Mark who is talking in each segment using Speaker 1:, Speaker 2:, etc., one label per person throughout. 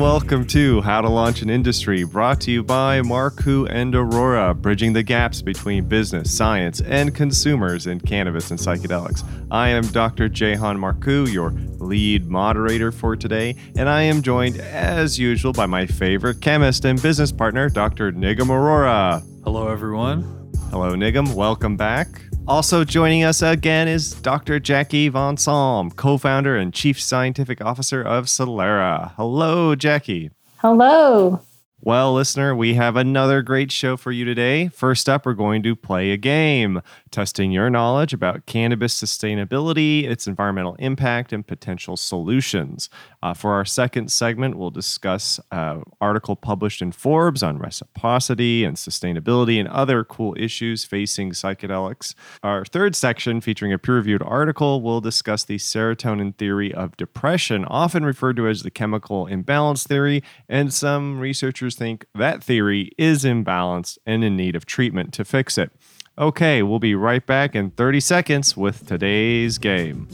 Speaker 1: And welcome to How to Launch an Industry, brought to you by Marku and Arora, bridging the gaps between business, science, and consumers in cannabis and psychedelics. I am Dr. Jehan Marku, your lead moderator for today, and I am joined, as usual, by my favorite chemist and business partner, Dr. Nigam Arora.
Speaker 2: Hello, everyone.
Speaker 1: Hello, Nigam. Welcome back. Also joining us again is Dr. Jackie Von Salm, co founder and chief scientific officer of Psilera. Hello, Jackie.
Speaker 3: Hello.
Speaker 1: Well, listener, we have another great show for you today. First up, we're going to play a game, testing your knowledge about cannabis sustainability, its environmental impact, and potential solutions. Uh, for our second segment, we'll discuss an uh, article published in Forbes on reciprocity and sustainability and other cool issues facing psychedelics. Our third section, featuring a peer-reviewed article, will discuss the serotonin theory of depression, often referred to as the chemical imbalance theory, and some researchers think that theory is imbalanced and in need of treatment to fix it. Okay, we'll be right back in 30 seconds with today's game.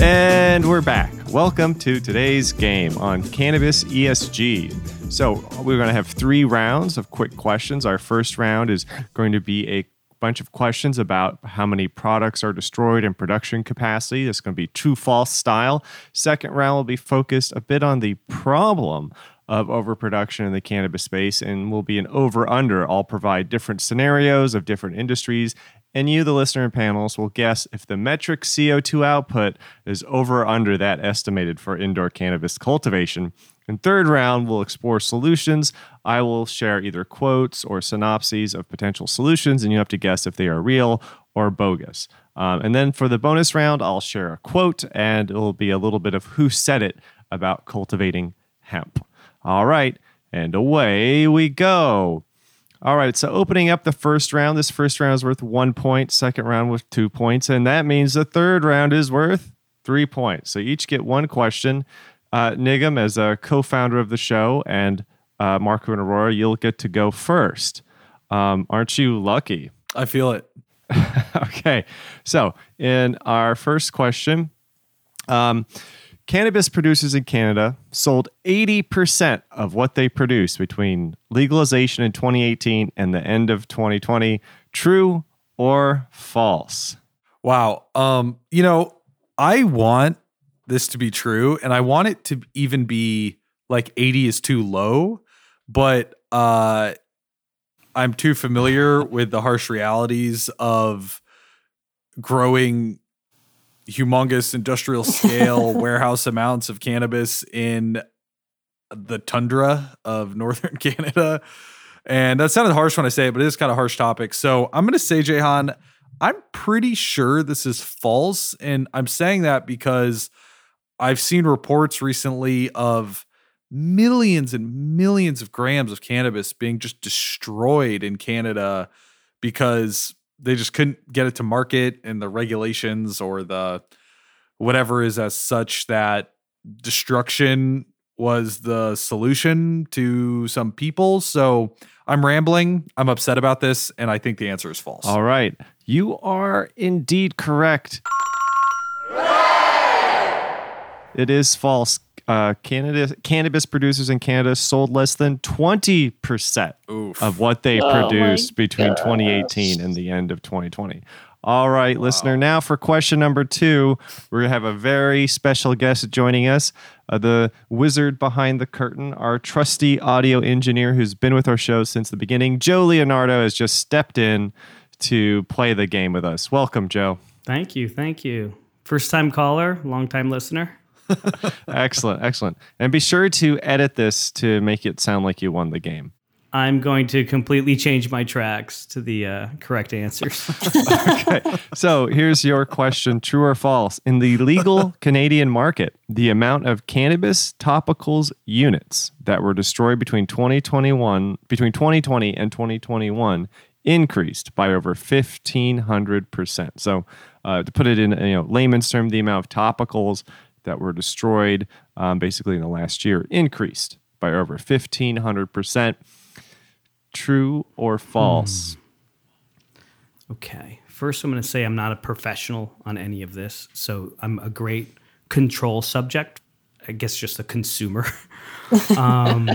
Speaker 1: And we're back. Welcome to today's game on cannabis ESG. So, we're going to have three rounds of quick questions. Our first round is going to be a bunch of questions about how many products are destroyed in production capacity. It's going to be true false style. Second round will be focused a bit on the problem of overproduction in the cannabis space and will be an over under. I'll provide different scenarios of different industries and you, the listener and panelists, will guess if the metric CO2 output is over or under that estimated for indoor cannabis cultivation. In third round, we'll explore solutions. I will share either quotes or synopses of potential solutions, and you have to guess if they are real or bogus. Um, and then for the bonus round, I'll share a quote, and it'll be a little bit of who said it about cultivating hemp. All right, and away we go. All right, so opening up the first round, this first round is worth one point, second round with two points, and that means the third round is worth three points. So each get one question. Uh, Nigam, as a co founder of the show, and uh, Marku and Arora, you'll get to go first. Um, aren't you lucky?
Speaker 2: I feel it.
Speaker 1: okay, so in our first question, um, Cannabis producers in Canada sold 80% of what they produced between legalization in 2018 and the end of 2020. True or false?
Speaker 2: Wow. Um, you know, I want this to be true and I want it to even be like 80 is too low, but uh I'm too familiar with the harsh realities of growing humongous industrial scale warehouse amounts of cannabis in the tundra of northern Canada. And that sounded harsh when I say it, but it is kind of harsh topic. So I'm going to say, Jehan, I'm pretty sure this is false. And I'm saying that because I've seen reports recently of millions and millions of grams of cannabis being just destroyed in Canada because they just couldn't get it to market and the regulations or the whatever is as such that destruction was the solution to some people. So I'm rambling. I'm upset about this, and I think the answer is false.
Speaker 1: All right. You are indeed correct. It is false uh, Canada cannabis producers in Canada sold less than 20% Oof. of what they oh produced between 2018 and the end of 2020. All right, wow. listener. Now for question number two, we're going to have a very special guest joining us, uh, the wizard behind the curtain, our trusty audio engineer who's been with our show since the beginning. Joe Leonardo has just stepped in to play the game with us. Welcome, Joe.
Speaker 4: Thank you. Thank you. First time caller, long time listener.
Speaker 1: excellent, excellent. And be sure to edit this to make it sound like you won the game.
Speaker 4: I'm going to completely change my tracks to the uh, correct answers.
Speaker 1: okay. So here's your question true or false? In the legal Canadian market, the amount of cannabis topicals units that were destroyed between 2021, between 2020 and 2021 increased by over 1500%. So uh, to put it in you know layman's term, the amount of topicals that were destroyed um, basically in the last year increased by over 1,500%. True or false?
Speaker 4: Okay. First, I'm going to say I'm not a professional on any of this. So I'm a great control subject. I guess just a consumer. um,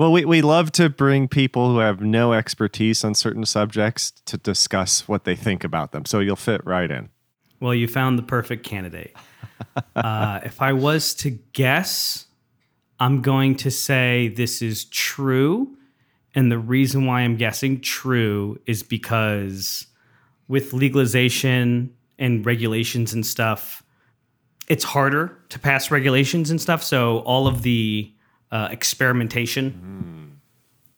Speaker 1: Well, we, we love to bring people who have no expertise on certain subjects to discuss what they think about them. So you'll fit right in.
Speaker 4: well, you found the perfect candidate. Uh, if I was to guess, I'm going to say this is true. And the reason why I'm guessing true is because with legalization and regulations and stuff, it's harder to pass regulations and stuff. So all of the uh, experimentation,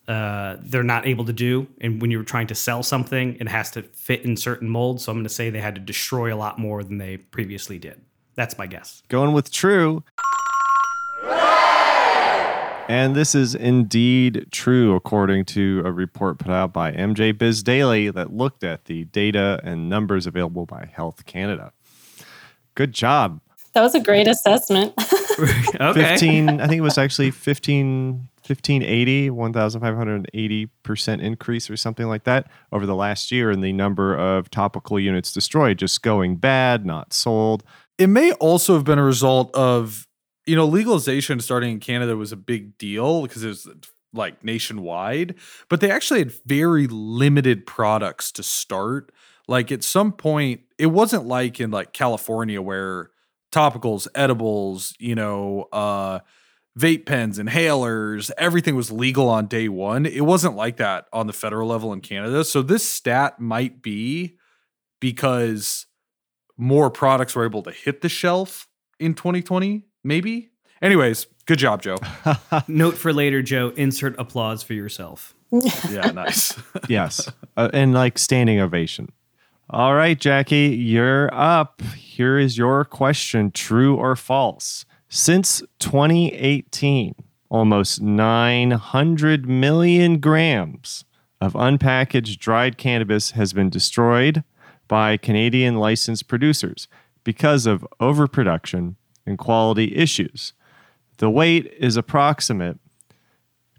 Speaker 4: uh, they're not able to do. And when you're trying to sell something, it has to fit in certain molds. So I'm going to say they had to destroy a lot more than they previously did. That's my guess.
Speaker 1: Going with true. And this is indeed true, according to a report put out by MJ Biz Daily that looked at the data and numbers available by Health Canada. Good job.
Speaker 3: That was a great assessment.
Speaker 4: okay.
Speaker 1: 15, I think it was actually 15, 1580, 1,580% increase or something like that over the last year in the number of topical units destroyed, just going bad, not sold.
Speaker 2: It may also have been a result of, you know, legalization starting in Canada was a big deal because it was like nationwide, but they actually had very limited products to start. Like at some point, it wasn't like in like California where topicals, edibles, you know, uh, vape pens, inhalers, everything was legal on day one. It wasn't like that on the federal level in Canada. So this stat might be because more products were able to hit the shelf in 2020, maybe. Anyways, good job, Joe.
Speaker 4: Note for later, Joe. Insert applause for yourself.
Speaker 2: Yeah, nice.
Speaker 1: yes. Uh, and like standing ovation. All right, Jackie, you're up. Here is your question true or false? Since 2018, almost 900 million grams of unpackaged dried cannabis has been destroyed by Canadian licensed producers because of overproduction and quality issues. The weight is approximate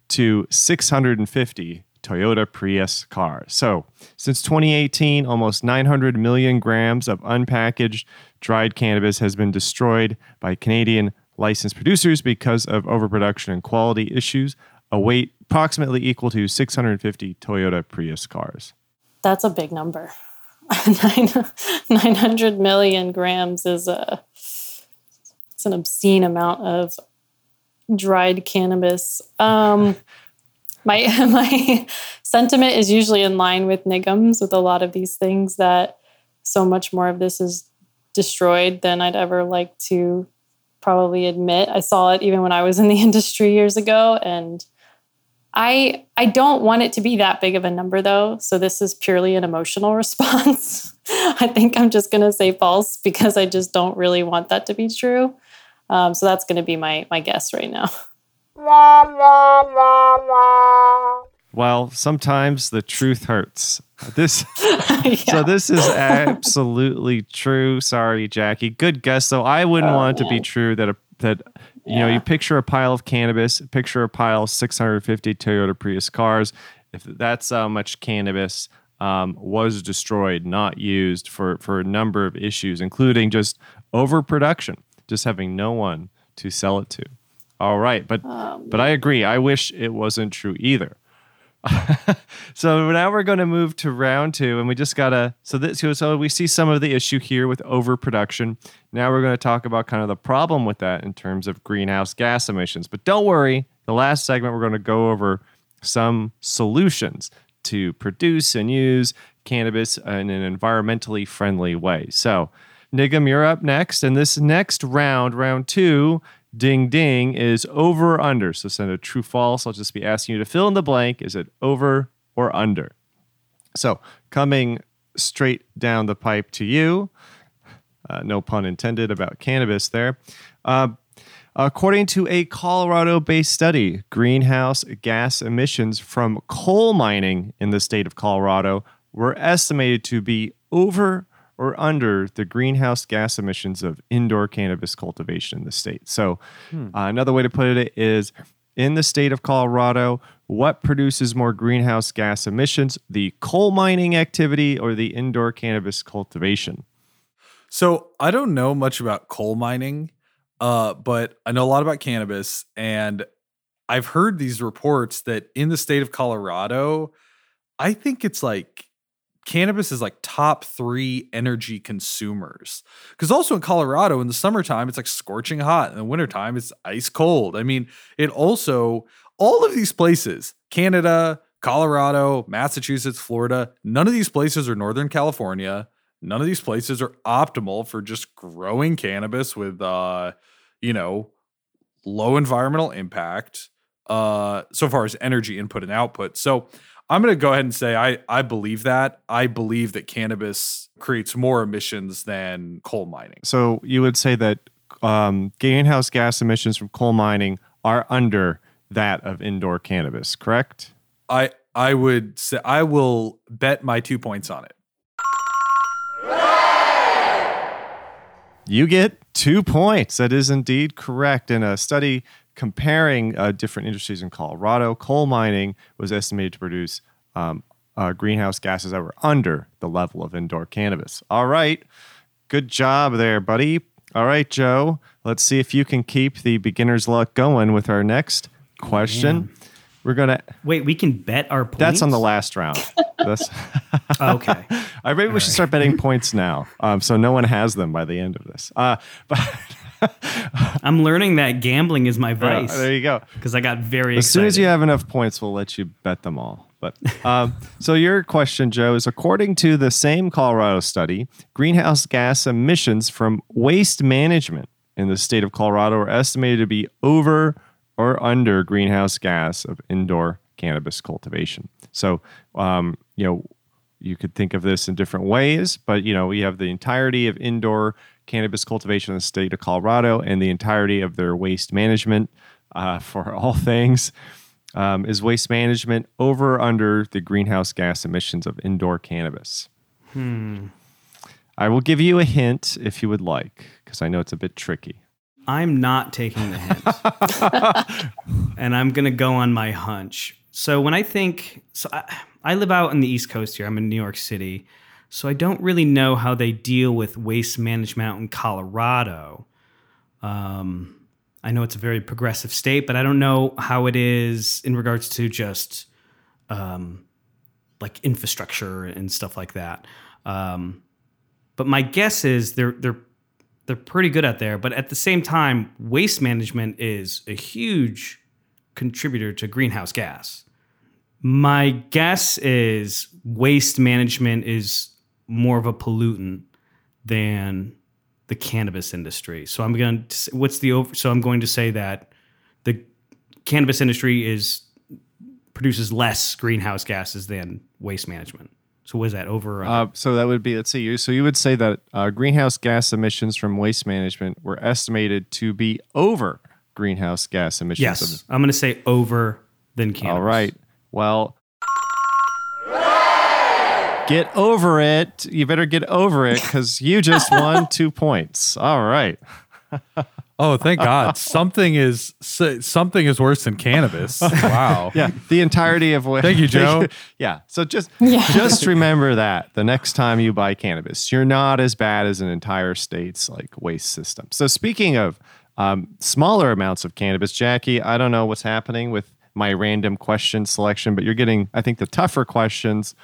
Speaker 1: to 650 Toyota Prius cars. So, since 2018, almost 900 million grams of unpackaged dried cannabis has been destroyed by Canadian licensed producers because of overproduction and quality issues, a weight approximately equal to 650 Toyota Prius cars.
Speaker 3: That's a big number. Nine, 900 million grams is a it's an obscene amount of dried cannabis. Um, my my sentiment is usually in line with Nigam's with a lot of these things that so much more of this is destroyed than I'd ever like to probably admit. I saw it even when I was in the industry years ago and I I don't want it to be that big of a number though, so this is purely an emotional response. I think I'm just going to say false because I just don't really want that to be true. Um, so that's going to be my my guess right now.
Speaker 1: Well, sometimes the truth hurts. This
Speaker 3: Yeah.
Speaker 1: So this is absolutely true. Sorry, Jackie. Good guess though. I wouldn't
Speaker 3: Oh,
Speaker 1: want it to be true that a, that you know you picture a pile of cannabis, picture a pile of 650 Toyota Prius cars. If that's how much cannabis um, was destroyed, not used for for a number of issues, including just overproduction, just having no one to sell it to. All right, but
Speaker 3: Um,
Speaker 1: but I agree. I wish it wasn't true either. so now we're going to move to round two, and we just gotta. So this, so we see some of the issue here with overproduction. Now we're going to talk about kind of the problem with that in terms of greenhouse gas emissions. But don't worry, the last segment we're going to go over some solutions to produce and use cannabis in an environmentally friendly way. So, Nigam, you're up next, and this next round, round two, ding ding, is over or under. So send a true false. I'll just be asking you to fill in the blank. Is it over or under? So coming straight down the pipe to you, uh, no pun intended about cannabis there. Uh, according to a Colorado based study, greenhouse gas emissions from coal mining in the state of Colorado were estimated to be over or under the greenhouse gas emissions of indoor cannabis cultivation in the state. So, uh, another way to put it is in the state of Colorado, what produces more greenhouse gas emissions, the coal mining activity or the indoor cannabis cultivation?
Speaker 2: So I don't know much about coal mining, uh, but I know a lot about cannabis, and I've heard these reports that in the state of Colorado, I think it's like cannabis is like top three energy consumers. Because also in Colorado in the summertime, it's like scorching hot. In the wintertime, it's ice cold. I mean, it also, all of these places, Canada, Colorado, Massachusetts, Florida, none of these places are Northern California. None of these places are optimal for just growing cannabis with, uh, you know, low environmental impact uh, so far as energy input and output. So I'm going to go ahead and say I I believe that. I believe that cannabis creates more emissions than coal mining.
Speaker 1: So, you would say that um, greenhouse gas emissions from coal mining are under that of indoor cannabis, correct?
Speaker 2: I I would say I will bet my 2 points on it.
Speaker 1: You get two points. That is indeed correct. In a study comparing uh, different industries in Colorado, coal mining was estimated to produce um, uh, greenhouse gases that were under the level of indoor cannabis. All right. Good job there, buddy. All right, Joe. Let's see if you can keep the beginner's luck going with our next question. We're going to,
Speaker 4: Wait, we can bet our points.
Speaker 1: that's on the last round. That's,
Speaker 4: Okay.
Speaker 1: I maybe we should start betting points now, um, so no one has them by the end of this. Uh, but
Speaker 4: I'm learning that gambling is my vice
Speaker 1: there you go.
Speaker 4: because I got very
Speaker 1: As
Speaker 4: excited.
Speaker 1: soon as you have enough points, we'll let you bet them all. But um, so your question, Joe, is according to the same Colorado study, greenhouse gas emissions from waste management in the state of Colorado are estimated to be over or under greenhouse gas of indoor cannabis cultivation. So, um, you know, you could think of this in different ways, but you know, we have the entirety of indoor cannabis cultivation in the state of Colorado and the entirety of their waste management uh, for all things. Um, is waste management over or under the greenhouse gas emissions of indoor cannabis?
Speaker 4: Hmm.
Speaker 1: I will give you a hint if you would like, because I know it's a bit tricky.
Speaker 4: I'm not taking the hint. and I'm going to go on my hunch. So when I think, so I, I live out on the East Coast here, I'm in New York City. So I don't really know how they deal with waste management out in Colorado. Um, I know it's a very progressive state, but I don't know how it is in regards to just um, like infrastructure and stuff like that. Um, but my guess is they're they're they're pretty good at there. But at the same time, waste management is a huge contributor to greenhouse gas. My guess is waste management is more of a pollutant than the cannabis industry. So I'm going to what's the over so I'm going to say that the cannabis industry is produces less greenhouse gases than waste management. So was that over?
Speaker 1: Uh, so that would be, let's see, you. So you would say that uh, greenhouse gas emissions from waste management were estimated to be over greenhouse gas emissions.
Speaker 4: yes,
Speaker 1: Of,
Speaker 4: I'm going to say over than cannabis.
Speaker 1: all right. Well, get over it. You better get over it because you just won two points. All right.
Speaker 2: Oh, thank God. something is something is worse than cannabis. Wow.
Speaker 1: Yeah, the entirety of what.
Speaker 2: Thank you, Joe.
Speaker 1: yeah, so just
Speaker 3: Yeah.
Speaker 1: just remember that the next time you buy cannabis, you're not as bad as an entire state's like waste system. So speaking of um, smaller amounts of cannabis, Jackie, I don't know what's happening with my random question selection, but you're getting, I think, the tougher questions.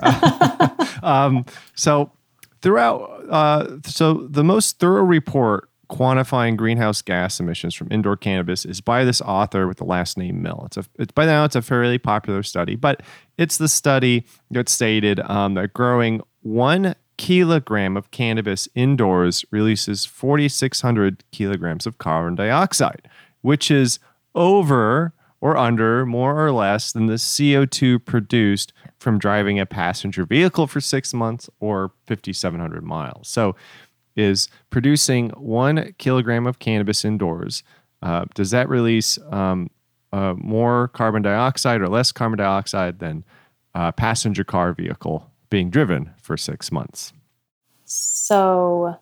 Speaker 1: um, so throughout, uh, so the most thorough report quantifying greenhouse gas emissions from indoor cannabis is by this author with the last name Mill. It's a it's by now it's a fairly popular study, but it's the study that stated um, that growing one kilogram of cannabis indoors releases 4,600 kilograms of carbon dioxide, which is over or under more or less than the CO2 produced from driving a passenger vehicle for six months or 5,700 miles. So, is producing one kilogram of cannabis indoors. Uh, does that release um, uh, more carbon dioxide or less carbon dioxide than a passenger car vehicle being driven for six months?
Speaker 3: So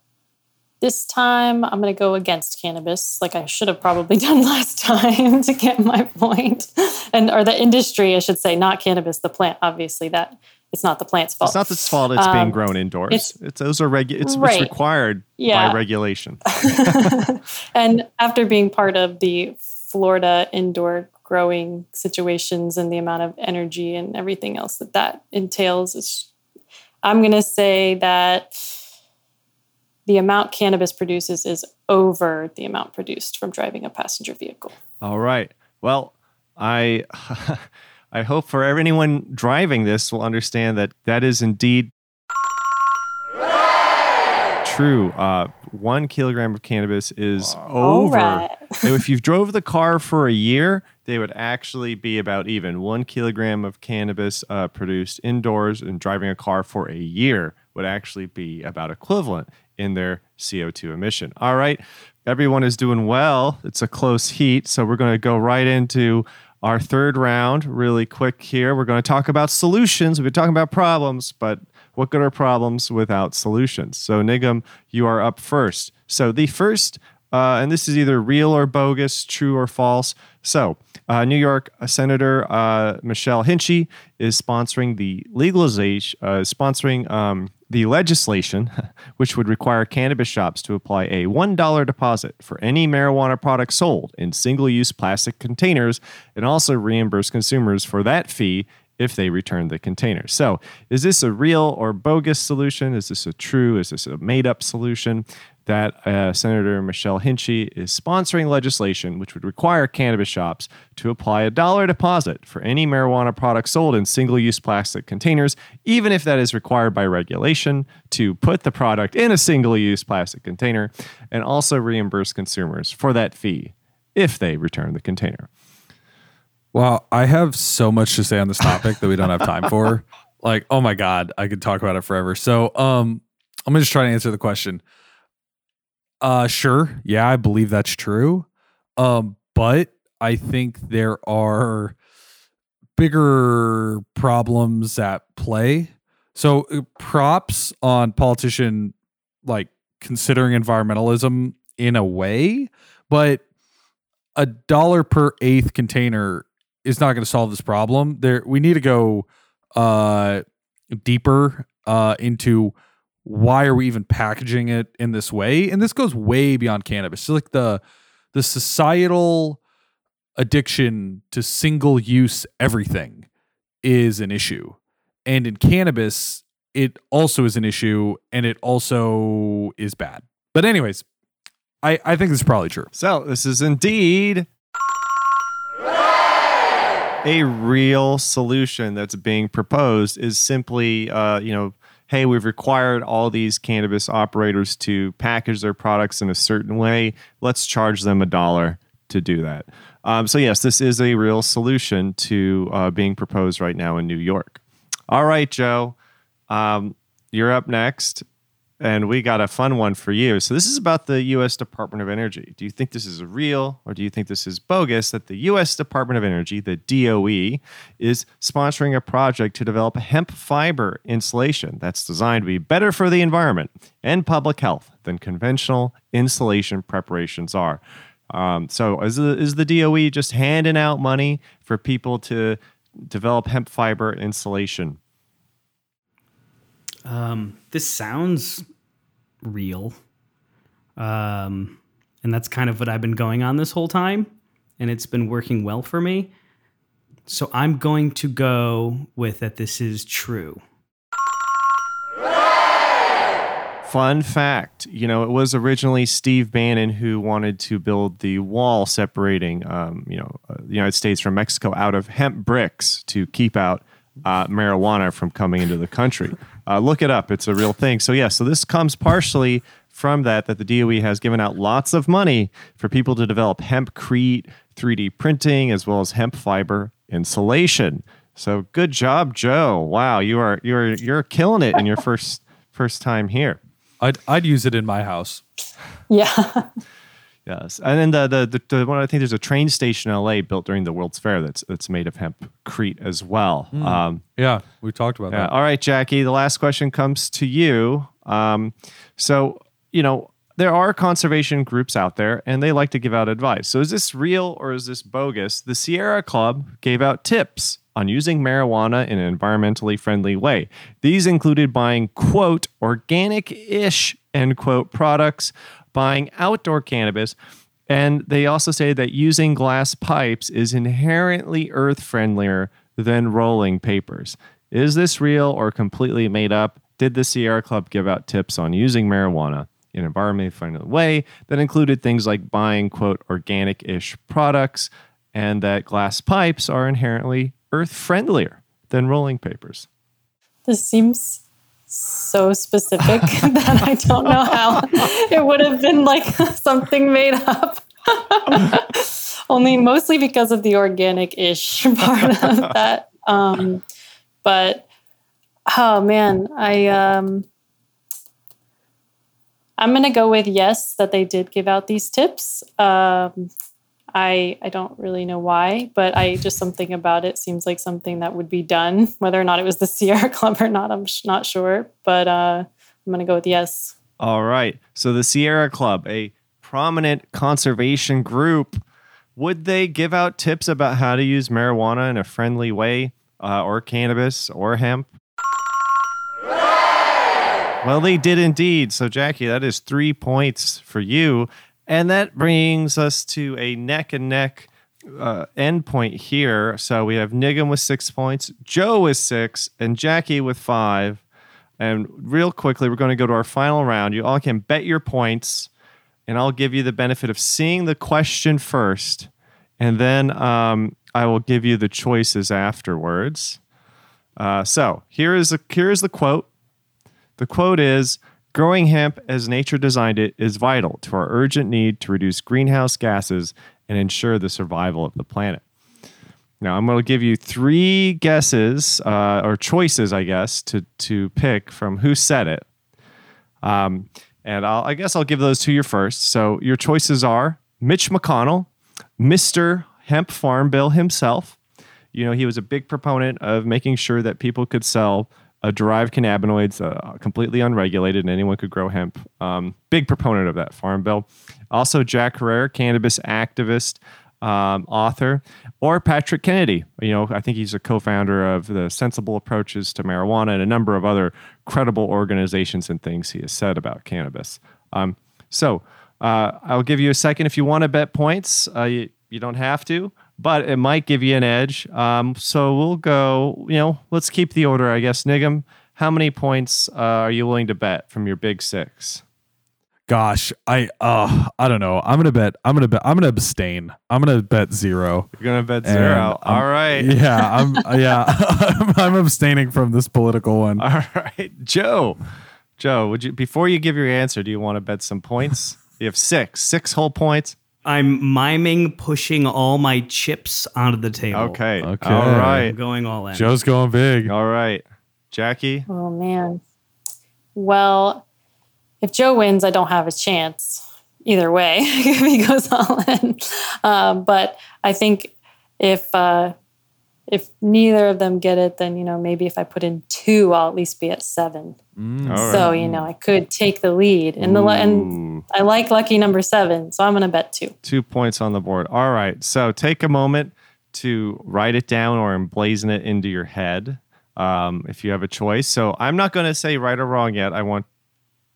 Speaker 3: this time I'm going to go against cannabis, like I should have probably done last time to get my point. And or the industry, I should say, not cannabis, the plant. Obviously, that it's not the plant's fault.
Speaker 1: It's not its fault. It's being
Speaker 3: Um,
Speaker 1: grown indoors.
Speaker 3: it's-
Speaker 1: It's, those are regu- It's,
Speaker 3: Right.
Speaker 1: it's required
Speaker 3: Yeah.
Speaker 1: by regulation.
Speaker 3: and after being part of the Florida indoor growing situations and the amount of energy and everything else that that entails, it's, I'm going to say that the amount cannabis produces is over the amount produced from driving a passenger vehicle.
Speaker 1: All right. Well, I I hope for anyone driving this will understand that that is indeed true. Uh, one kilogram of cannabis is
Speaker 3: All
Speaker 1: over.
Speaker 3: right.
Speaker 1: If you've drove the car for a year, they would actually be about even. One kilogram of cannabis uh, produced indoors and driving a car for a year would actually be about equivalent in their CO2 emission. All right, everyone is doing well. It's a close heat, so we're going to go right into our third round really quick here. We're going to talk about solutions. We've been talking about problems, but what good are problems without solutions? So, Nigam, you are up first. So, the first, uh, and this is either real or bogus, true or false. So, uh, New York Senator uh, Michelle Hinchey is sponsoring the legalization, uh, sponsoring um, the legislation, which would require cannabis shops to apply a $1 deposit for any marijuana product sold in single use plastic containers and also reimburse consumers for that fee if they return the container. So, is this a real or bogus solution? Is this a true? Is this a made up solution? That uh, Senator Michelle Hinchey is sponsoring legislation which would require cannabis shops to apply a dollar deposit for any marijuana product sold in single use plastic containers, even if that is required by regulation to put the product in a single use plastic container, and also reimburse consumers for that fee if they return the container.
Speaker 2: Wow, I have so much to say on this topic that we don't have time for. Like, oh my god, I could talk about it forever. So, um, I'm gonna just try to answer the question. Uh, sure, yeah, I believe that's true. Um, but I think there are bigger problems at play. So, uh, props on politician like considering environmentalism in a way, but a dollar per eighth container is not going to solve this problem. There, we need to go uh, deeper uh, into why are we even packaging it in this way, and this goes way beyond cannabis. So like the the societal addiction to single use everything is an issue, and in cannabis, it also is an issue, and it also is bad. But anyways, I I think this is probably true.
Speaker 1: So, this is indeed a real solution that's being proposed is simply, uh, you know, hey, we've required all these cannabis operators to package their products in a certain way. Let's charge them a dollar to do that. Um, so, yes, this is a real solution to uh, being proposed right now in New York. All right, Joe, um, you're up next and we got a fun one for you. So this is about the U.S. Department of Energy. Do you think this is real, or do you think this is bogus? That the U.S. Department of Energy, the DOE, is sponsoring a project to develop hemp fiber insulation that's designed to be better for the environment and public health than conventional insulation preparations are. Um, so is the, is the DOE just handing out money for people to develop hemp fiber insulation?
Speaker 4: Um, this sounds real. Um, and that's kind of what I've been going on this whole time. And it's been working well for me. So I'm going to go with that this is true.
Speaker 1: Fun fact, you know, it was originally Steve Bannon who wanted to build the wall separating, um, you know, uh, the United States from Mexico out of hemp bricks to keep out uh, marijuana from coming into the country. Uh, look it up; it's a real thing. So yeah, so this comes partially from that that the DOE has given out lots of money for people to develop hempcrete 3D printing as well as hemp fiber insulation. So good job, Joe! Wow, you are you're you're killing it in your first first time here.
Speaker 2: I'd I'd use it in my house.
Speaker 3: Yeah.
Speaker 1: Yes, and then the the, the, the one I think there's a train station in LA built during the World's Fair that's that's made of hempcrete as well. Um,
Speaker 2: Yeah, we talked about
Speaker 1: yeah.
Speaker 2: that.
Speaker 1: All right, Jackie. The last question comes to you. Um, so, you know, there are conservation groups out there and they like to give out advice. So, is this real or is this bogus? The Sierra Club gave out tips on using marijuana in an environmentally friendly way. These included buying, quote, organic ish, end quote, products, buying outdoor cannabis. And they also say that using glass pipes is inherently earth friendlier than rolling papers. Is this real or completely made up? Did the Sierra Club give out tips on using marijuana in an environmentally friendly way that included things like buying, quote, organic ish products, and that glass pipes are inherently earth friendlier than rolling papers?
Speaker 3: This seems so specific that I don't know how it would have been like something made up. Only mostly because of the organic ish part of that. Um, but oh man, I um, I'm gonna go with yes that they did give out these tips. Um, I I don't really know why, but I just something about it seems like something that would be done. Whether or not it was the Sierra Club or not, I'm sh- not sure. But uh, I'm gonna go with yes.
Speaker 1: All right. So the Sierra Club, a prominent conservation group, would they give out tips about how to use marijuana in a friendly way, uh, or cannabis, or hemp? Well, they did indeed. So, Jackie, that is three points for you. And that brings us to a neck and neck uh, end point here. So we have Nigam with six points, Joe with six, and Jackie with five. And real quickly, we're going to go to our final round. You all can bet your points, and I'll give you the benefit of seeing the question first, and then um, I will give you the choices afterwards. Uh, so here is the here is the quote. The quote is Growing hemp as nature designed it is vital to our urgent need to reduce greenhouse gases and ensure the survival of the planet. Now, I'm going to give you three guesses uh, or choices, I guess, to, to pick from who said it. Um, and I'll, I guess I'll give those to you first. So, your choices are Mitch McConnell, Mr. Hemp Farm Bill himself. You know, he was a big proponent of making sure that people could sell uh, derived cannabinoids, uh, completely unregulated, and anyone could grow hemp. Um, big proponent of that farm bill. Also, Jack Herer, cannabis activist, um, author, or Patrick Kennedy. You know, I think he's a co-founder of the Sensible Approaches to Marijuana and a number of other credible organizations and things he has said about cannabis. Um, so uh, I'll give you a second if you want to bet points. Uh, you, you don't have to but it might give you an edge. Um, so we'll go, you know, let's keep the order, I guess. Nigam, how many points uh, are you willing to bet from your big six?
Speaker 2: Gosh, I uh I don't know. I'm gonna bet. I'm gonna bet. I'm gonna abstain. I'm gonna bet zero.
Speaker 1: You're gonna bet zero. All right.
Speaker 2: Yeah, I'm. yeah, I'm, I'm abstaining from this political one.
Speaker 1: All right, Joe. Joe, would you before you give your answer, do you want to bet some points? You have six, six whole points.
Speaker 4: I'm miming pushing all my chips onto the table.
Speaker 1: Okay.
Speaker 2: Okay.
Speaker 1: All
Speaker 4: I'm going all in.
Speaker 2: Joe's going big.
Speaker 1: All right. Jackie.
Speaker 3: Oh man. Well, if Joe wins, I don't have a chance either way if he goes all in. Um, but I think if uh, if neither of them get it, then you know maybe if I put in two, I'll at least be at seven.
Speaker 2: Mm.
Speaker 1: All
Speaker 3: So you know I could take the lead, and the and I like lucky number seven, so I'm gonna bet two.
Speaker 1: Two points on the board. All right. So take a moment to write it down or emblazon it into your head um, if you have a choice. So I'm not going to say right or wrong yet. I want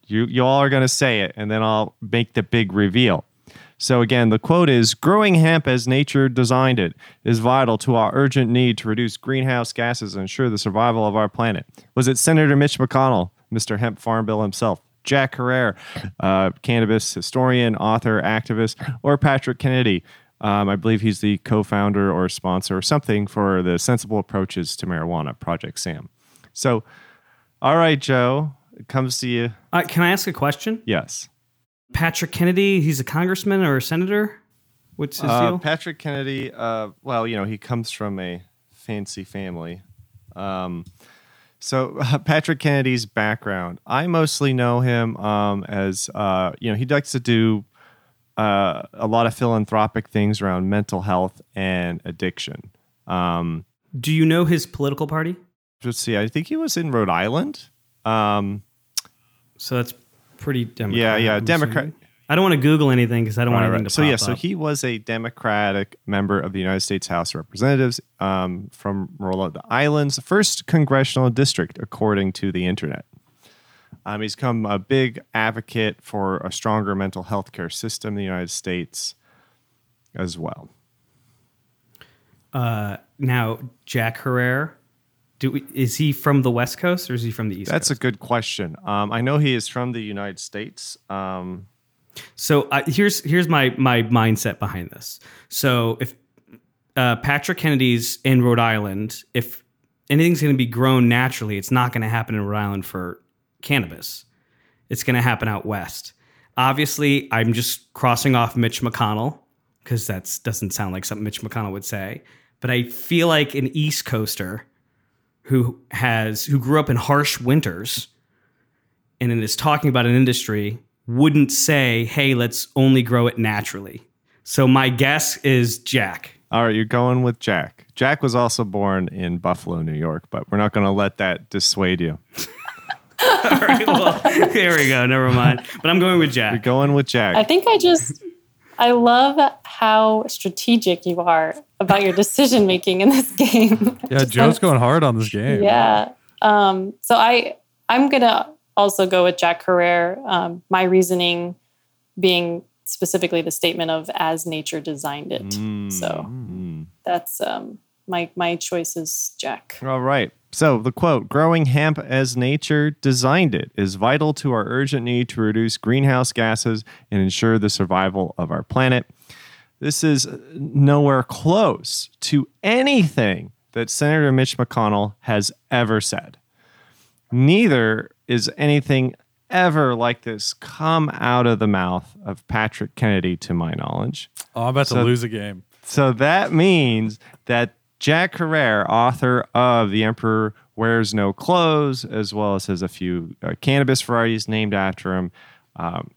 Speaker 1: you, you all are going to say it, and then I'll make the big reveal. So again, the quote is Growing hemp as nature designed it is vital to our urgent need to reduce greenhouse gases and ensure the survival of our planet. Was it Senator Mitch McConnell, Mr. Hemp Farm Bill himself? Jack Herer, uh, cannabis historian, author, activist, or Patrick Kennedy. Um, I believe he's the co founder or sponsor or something for the Sensible Approaches to Marijuana, Project SAM. So, all right, Joe, it comes to you.
Speaker 4: Uh, can I ask a question?
Speaker 1: Yes.
Speaker 4: Patrick Kennedy, he's a congressman or a senator? What's his
Speaker 1: Uh,
Speaker 4: deal?
Speaker 1: Patrick Kennedy, uh, well, you know, he comes from a fancy family. Um, so Patrick Kennedy's background, I mostly know him um, as, uh, you know, he likes to do uh, a lot of philanthropic things around mental health and addiction. Um,
Speaker 4: Do you know his political party?
Speaker 1: let's see, I think he was in Rhode Island. Um,
Speaker 4: So that's pretty Democrat.
Speaker 1: Yeah, yeah,
Speaker 4: I'm
Speaker 1: Democrat.
Speaker 4: assuming. I don't want to Google anything because I don't want
Speaker 1: Right,
Speaker 4: anything
Speaker 1: right.
Speaker 4: to
Speaker 1: So yeah, so
Speaker 4: up.
Speaker 1: he was a Democratic member of the United States House of Representatives um, from Rhode Island's first congressional district, according to the internet. Um, he's become a big advocate for a stronger mental health care system in the United States as well.
Speaker 4: Uh, now, Jack Herer, we, is he from the West Coast or is he from the East
Speaker 1: That's a good question. Um, I know he is from the United States. Um,
Speaker 4: so uh, here's here's my my mindset behind this. So if uh, Patrick Kennedy's in Rhode Island, if anything's going to be grown naturally, it's not going to happen in Rhode Island for cannabis. It's going to happen out west. Obviously, I'm just crossing off Mitch McConnell because that doesn't sound like something Mitch McConnell would say. But I feel like an East Coaster who has who grew up in harsh winters and is talking about an industry wouldn't say, "Hey, let's only grow it naturally." So my guess is Jack.
Speaker 1: all right, you're going with Jack. Jack was also born in Buffalo, New York, but we're not going to let that dissuade you.
Speaker 4: All right, well, there we go. Never mind. But I'm going with Jack.
Speaker 1: You're going with Jack.
Speaker 3: I think I just I love how strategic you are about your decision making in this game.
Speaker 2: Yeah, Joe's going hard on this game.
Speaker 3: Yeah. Um, so I I'm gonna also go with Jack Herer. Um, my reasoning being specifically the statement of as nature designed it. So
Speaker 1: Mm.
Speaker 3: that's um, my my choice is Jack.
Speaker 1: All right. So the quote, growing hemp as nature designed it is vital to our urgent need to reduce greenhouse gases and ensure the survival of our planet. This is nowhere close to anything that Senator Mitch McConnell has ever said. Neither is anything ever like this come out of the mouth of Patrick Kennedy, to my knowledge.
Speaker 2: Oh, I'm about to lose a game.
Speaker 1: So that means that Jack Herer, author of The Emperor Wears No Clothes, as well as has a few uh, cannabis varieties named after him, um,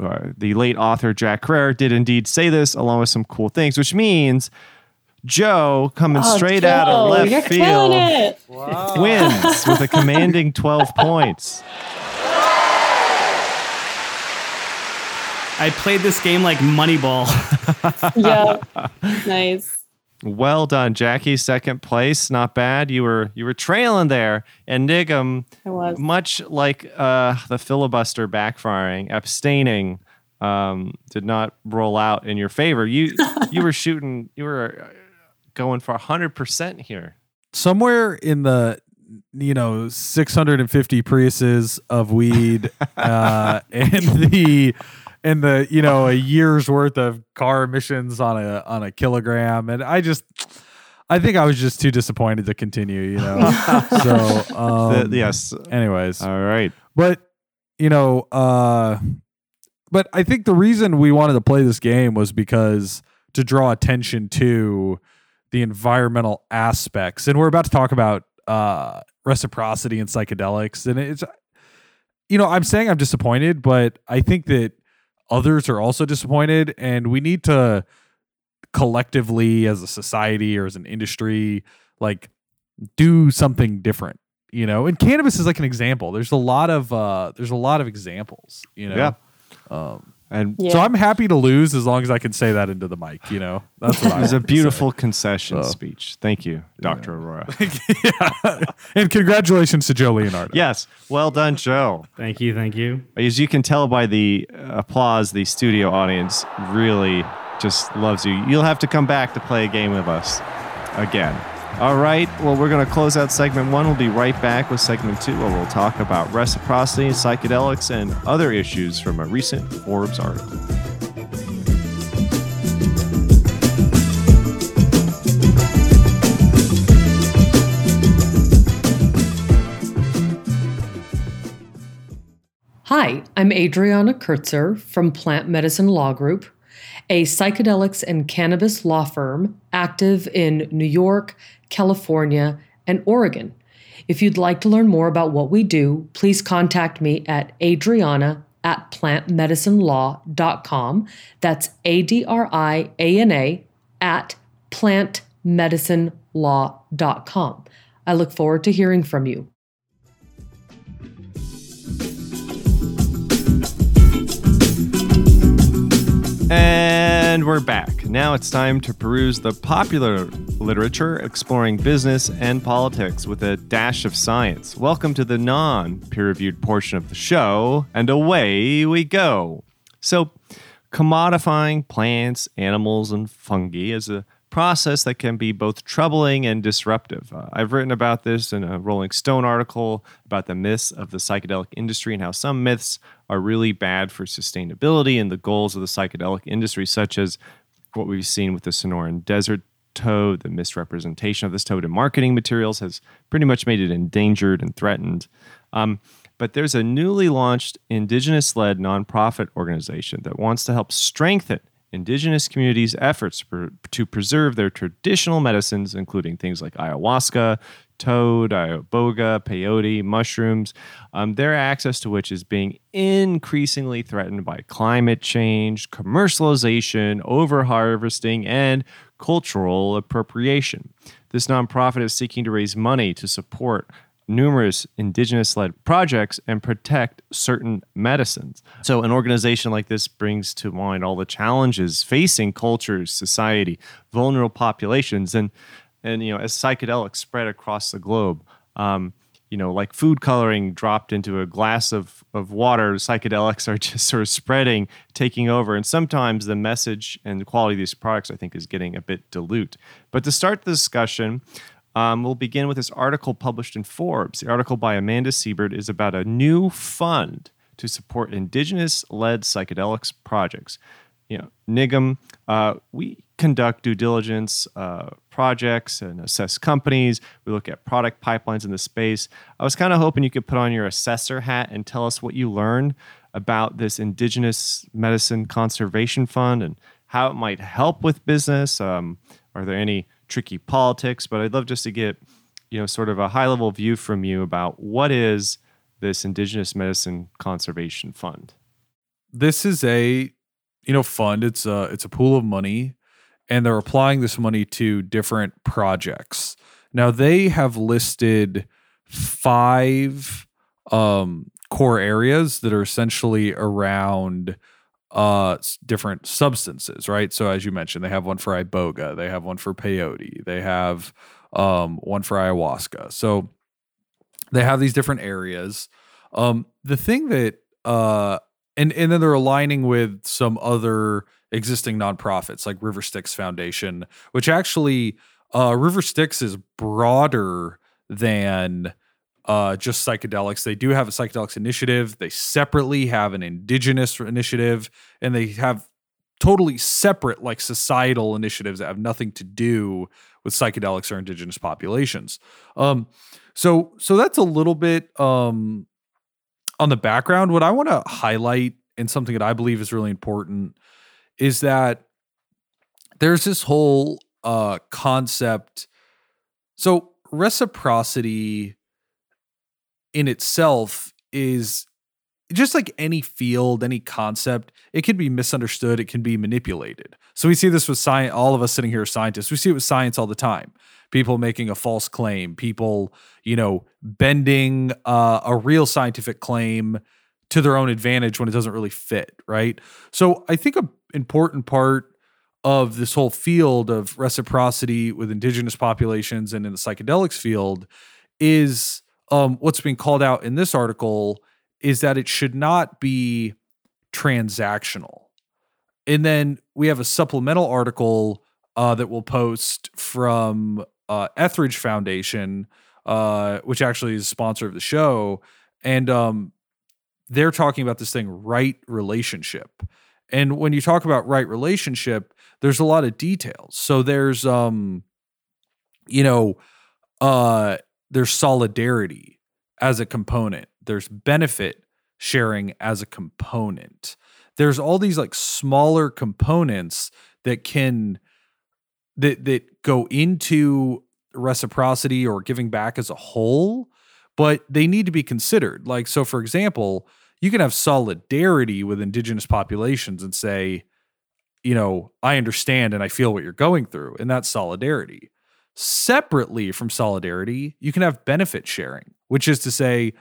Speaker 1: uh, the late author Jack Herer did indeed say this, along with some cool things, which means Joe, coming
Speaker 3: Oh,
Speaker 1: straight out of left field,
Speaker 3: killing
Speaker 1: wins with a commanding 12 points.
Speaker 4: I played this game like Moneyball.
Speaker 3: yeah. Nice.
Speaker 1: Well done, Jackie. Second place, not bad. You were you were trailing there, and Nigam, much like uh, the filibuster backfiring, abstaining, um, did not roll out in your favor. You you were shooting, you were uh, going for hundred percent here.
Speaker 2: Somewhere in the you know 650 Priuses of weed uh, and the and the you know a year's worth of car emissions on a on a kilogram, and I just. I think I was just too disappointed to continue, you know. so, um,
Speaker 1: The- yes.
Speaker 2: Anyways,
Speaker 1: All right.
Speaker 2: but you know uh but i think the reason we wanted to play this game was because to draw attention to the environmental aspects and we're about to talk about uh reciprocity and psychedelics and it's you know i'm saying i'm disappointed but i think that others are also disappointed and we need to collectively as a society or as an industry like do something different you know? And cannabis is like an example. There's a lot of uh there's a lot of examples you know?
Speaker 1: Yeah.
Speaker 2: um
Speaker 1: And
Speaker 3: Yeah.
Speaker 2: so i'm happy to lose as long as i can say that into the mic you know that's what
Speaker 1: it
Speaker 2: I
Speaker 1: was a
Speaker 2: wanted say.
Speaker 1: beautiful concession
Speaker 2: So.
Speaker 1: speech. Thank you, Dr. Arora.
Speaker 2: yeah. and congratulations to joe leonardo
Speaker 1: yes. Well done, Joe.
Speaker 4: thank you, thank you.
Speaker 1: As you can tell by the applause, the studio audience really just loves you. You'll have to come back to play a game with us again. All right. Well, we're going to close out segment one. We'll be right back with segment two, where we'll talk about reciprocity, psychedelics, and other issues from a recent Forbes article.
Speaker 5: Hi, I'm Adriana Kertzer from Plant Medicine Law Group, a psychedelics and cannabis law firm active in New York, California, and Oregon. If you'd like to learn more about what we do, please contact me at adriana at plantmedicinelaw.com. That's A D R I A N A at plantmedicinelaw.com. I look forward to hearing from you.
Speaker 1: And we're back. Now it's time to peruse the popular literature exploring business and politics with a dash of science. Welcome to the non peer reviewed portion of the show, and away we go. So, commodifying plants, animals, and fungi is a process that can be both troubling and disruptive. Uh, I've written about this in a Rolling Stone article about the myths of the psychedelic industry and how some myths are really bad for sustainability and the goals of the psychedelic industry, such as what we've seen with the Sonoran Desert toad, the misrepresentation of this toad in marketing materials has pretty much made it endangered and threatened. Um, but there's a newly launched indigenous led nonprofit organization that wants to help strengthen indigenous communities' efforts to preserve their traditional medicines, including things like ayahuasca, toad, iboga, peyote, mushrooms, um, their access to which is being increasingly threatened by climate change, commercialization, overharvesting, and cultural appropriation. This nonprofit is seeking to raise money to support numerous indigenous led projects and protect certain medicines. So, an organization like this brings to mind all the challenges facing cultures, society, vulnerable populations, and, and you know, as psychedelics spread across the globe. Um, you know, like food coloring dropped into a glass of, of water, psychedelics are just sort of spreading, taking over. And sometimes the message and the quality of these products, I think, is getting a bit dilute. But to start the discussion, um, we'll begin with this article published in Forbes. The article by Amanda Siebert is about a new fund to support indigenous led psychedelics projects. You know, Nigam, uh, we conduct due diligence uh, projects and assess companies. We look at product pipelines in the space. I was kind of hoping you could put on your assessor hat and tell us what you learned about this Indigenous Medicine Conservation Fund and how it might help with business. Um, are there any tricky politics, but I'd love just to get, you know, sort of a high level view from you about what is this Indigenous Medicine Conservation Fund.
Speaker 2: This is a, you know, fund. It's a it's a pool of money, and they're applying this money to different projects. Now they have listed five um, core areas that are essentially around uh different substances, right? So as you mentioned, they have one for iboga, they have one for peyote, they have um one for ayahuasca. So they have these different areas. Um the thing that uh and and then they're aligning with some other existing nonprofits like River Styx Foundation, which actually uh River Styx is broader than uh, just psychedelics. They do have a psychedelics initiative. They separately have an indigenous initiative, and they have totally separate, like societal initiatives that have nothing to do with psychedelics or indigenous populations. Um, so, so that's a little bit um, on the background. What I want to highlight and something that I believe is really important is that there's this whole uh, concept. So reciprocity in itself is just like any field, any concept, it can be misunderstood, it can be manipulated. So we see this with science, all of us sitting here are scientists. We see it with science all the time. People making a false claim, people, you know, bending uh, a real scientific claim to their own advantage when it doesn't really fit, right? So I think an important part of this whole field of reciprocity with indigenous populations and in the psychedelics field is um, what's being called out in this article is that it should not be transactional. And then we have a supplemental article uh, that we'll post from uh, Etheridge Foundation, uh, which actually is a sponsor of the show. And um, they're talking about this thing, right relationship. And when you talk about right relationship, there's a lot of details. So there's, um, you know, uh, there's solidarity as a component, there's benefit sharing as a component. There's all these like smaller components that can that that go into reciprocity or giving back as a whole, but they need to be considered. Like so for example, you can have solidarity with indigenous populations and say, you know, I understand and I feel what you're going through, and that's solidarity. Separately from solidarity, you can have benefit sharing, which is to say,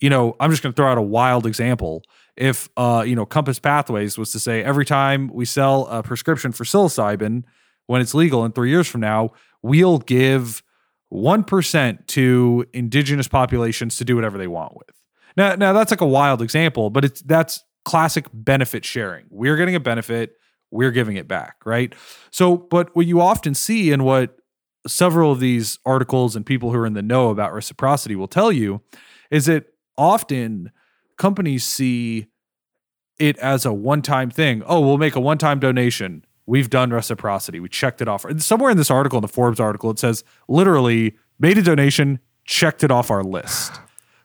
Speaker 2: you know, I'm just going to throw out a wild example. If, uh, you know, Compass Pathways was to say every time we sell a prescription for psilocybin, when it's legal in three years from now, we'll give 1% to indigenous populations to do whatever they want with. Now, now that's like a wild example, but it's that's classic benefit sharing. We're getting a benefit, we're giving it back, right? So, but what you often see and what several of these articles and people who are in the know about reciprocity will tell you is that often companies see it as a one-time thing. Oh, we'll make a one-time donation. We've done reciprocity. We checked it off. And somewhere in this article, in the Forbes article, it says literally made a donation, checked it off our list.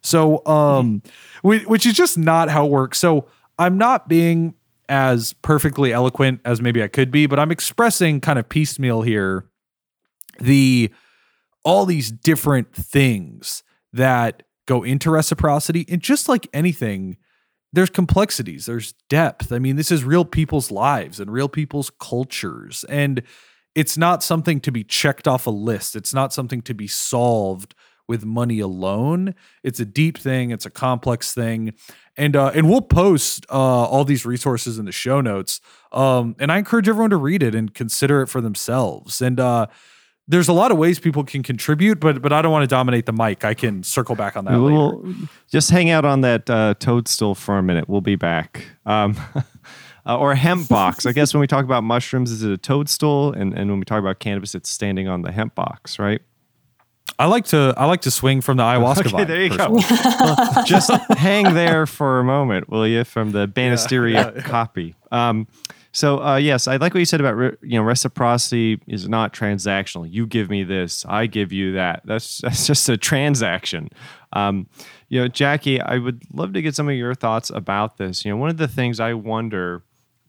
Speaker 2: So, um, which is just not how it works. So, I'm not being as perfectly eloquent as maybe I could be, but I'm expressing kind of piecemeal here the all these different things that go into reciprocity. And just like anything, there's complexities, there's depth. I mean, this is real people's lives and real people's cultures. And it's not something to be checked off a list, it's not something to be solved with money alone. It's a deep thing, it's a complex thing. And uh, and we'll post uh, all these resources in the show notes. Um, and I encourage everyone to read it and consider it for themselves. And uh, there's a lot of ways people can contribute, but but I don't want to dominate the mic. I can circle back on that. We'll,
Speaker 1: later. just hang out on that uh, toadstool for a minute. We'll be back. Um, uh, or a hemp box. I guess when we talk about mushrooms, is it a toadstool? And and when we talk about cannabis, it's standing on the hemp box, right?
Speaker 2: I like to I like to swing from the ayahuasca okay,
Speaker 1: vine. There you personally. go. well, just hang there for a moment, will you? From the Banisteria yeah, yeah, yeah. caapi. Um, so uh, yes, I like what you said about re- you know reciprocity is not transactional. You give me this, I give you that. That's that's just a transaction. Um, you know, Jackie, I would love to get some of your thoughts about this. You know, one of the things I wonder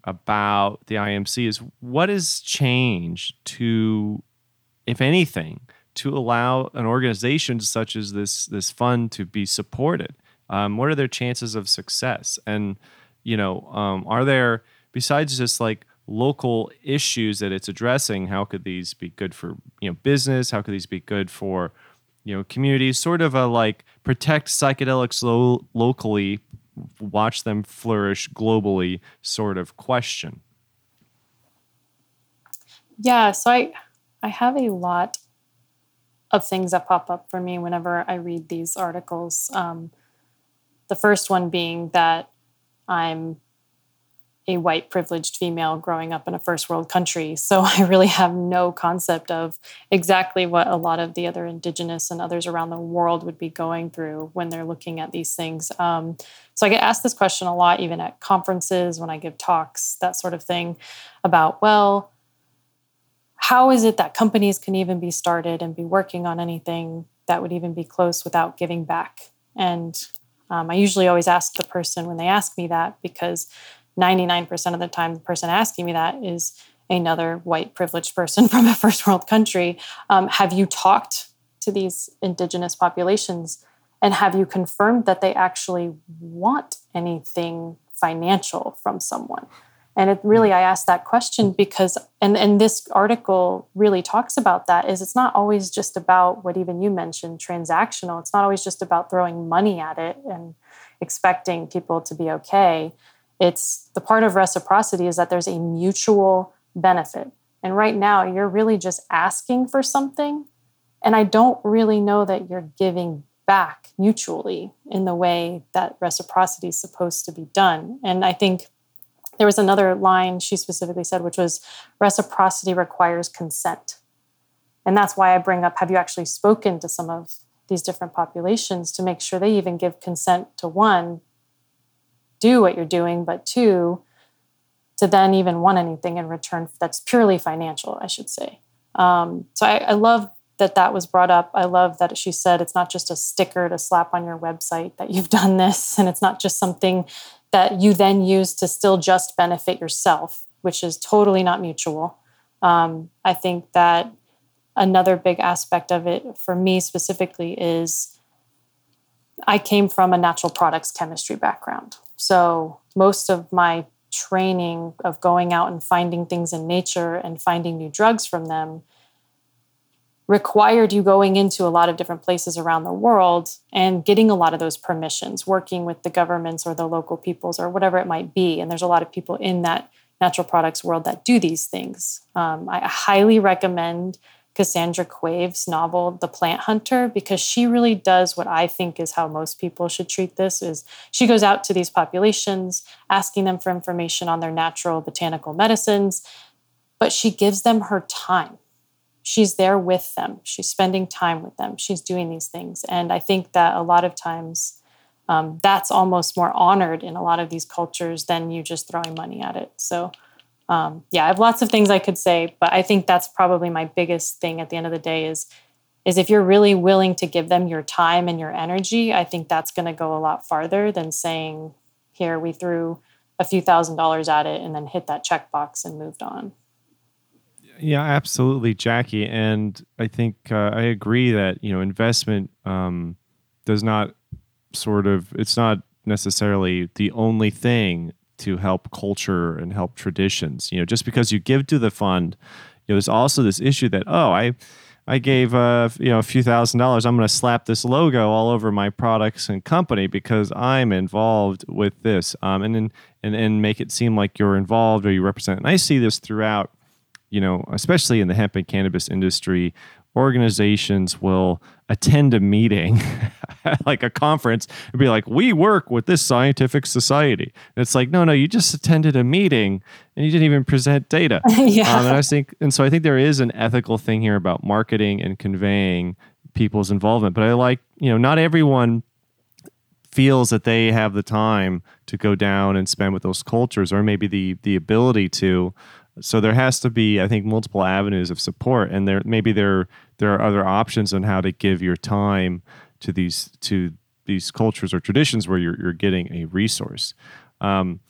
Speaker 1: about the IMC is what has changed to, if anything, to allow an organization such as this this fund to be supported? Um, what are their chances of success? And you know, um, are there besides just like local issues that it's addressing? How could these be good for you know business? How could these be good for you know communities? Sort of a like protect psychedelics lo- locally, watch them flourish globally sort of question.
Speaker 3: Yeah, so I I have a lot of things that pop up for me whenever I read these articles. Um, the first one being that I'm a white privileged female growing up in a first world country. So I really have no concept of exactly what a lot of the other indigenous and others around the world would be going through when they're looking at these things. Um, so I get asked this question a lot, even at conferences, when I give talks, that sort of thing, about, well, how is it that companies can even be started and be working on anything that would even be close without giving back? And um, I usually always ask the person when they ask me that because 99% of the time, the person asking me that is another white privileged person from a first world country. Um, have you talked to these indigenous populations? And have you confirmed that they actually want anything financial from someone? and it really i asked that question because and and this article really talks about that is it's not always just about what even you mentioned transactional it's not always just about throwing money at it and expecting people to be okay it's the part of reciprocity is that there's a mutual benefit. And right now you're really just asking for something and i don't really know that you're giving back mutually in the way that reciprocity is supposed to be done. And i think there was another line she specifically said, which was reciprocity requires consent. And that's why I bring up have you actually spoken to some of these different populations to make sure they even give consent to one, do what you're doing, but two, to then even want anything in return that's purely financial, I should say. Um, so I, I love that that was brought up. I love that she said it's not just a sticker to slap on your website that you've done this, and it's not just something that you then use to still just benefit yourself, which is totally not mutual. Um, I think that another big aspect of it for me specifically is I came from a natural products chemistry background. So most of my training of going out and finding things in nature and finding new drugs from them required you going into a lot of different places around the world and getting a lot of those permissions, working with the governments or the local peoples or whatever it might be. And there's a lot of people in that natural products world that do these things. Um, I highly recommend Cassandra Quave's novel The Plant Hunter because she really does what I think is how most people should treat this is she goes out to these populations asking them for information on their natural botanical medicines but she gives them her time. She's there with them. She's spending time with them. She's doing these things. And i think that a lot of times um, that's almost more honored in a lot of these cultures than you just throwing money at it. So um, yeah i have lots of things i could say but i think that's probably my biggest thing at the end of the day is is if you're really willing to give them your time and your energy i think that's going to go a lot farther than saying here we threw a few thousand dollars at it and then hit that checkbox and moved on
Speaker 1: yeah, absolutely, Jackie. And I think uh, I agree that you know investment um, does not sort of it's not necessarily the only thing to help culture and help traditions. You know, just because you give to the fund, you know, there's also this issue that oh, I I gave uh, you know a few thousand dollars. I'm going to slap this logo all over my products and company because I'm involved with this, um, and then and and make it seem like you're involved or you represent. And I see this throughout you know, especially in the hemp and cannabis industry, organizations will attend a meeting, like a conference, and be like, "We work with this scientific society." And it's like, no, no, you just attended a meeting and you didn't even present data.
Speaker 3: yeah.
Speaker 1: Um, and I think, and so I think there is an ethical thing here about marketing and conveying people's involvement. But I like, you know, not everyone feels that they have the time to go down and spend with those cultures, or maybe the the ability to. So there has to be, I think, multiple avenues of support, and there maybe there there are other options on how to give your time to these to these cultures or traditions where you're you're getting a resource, um,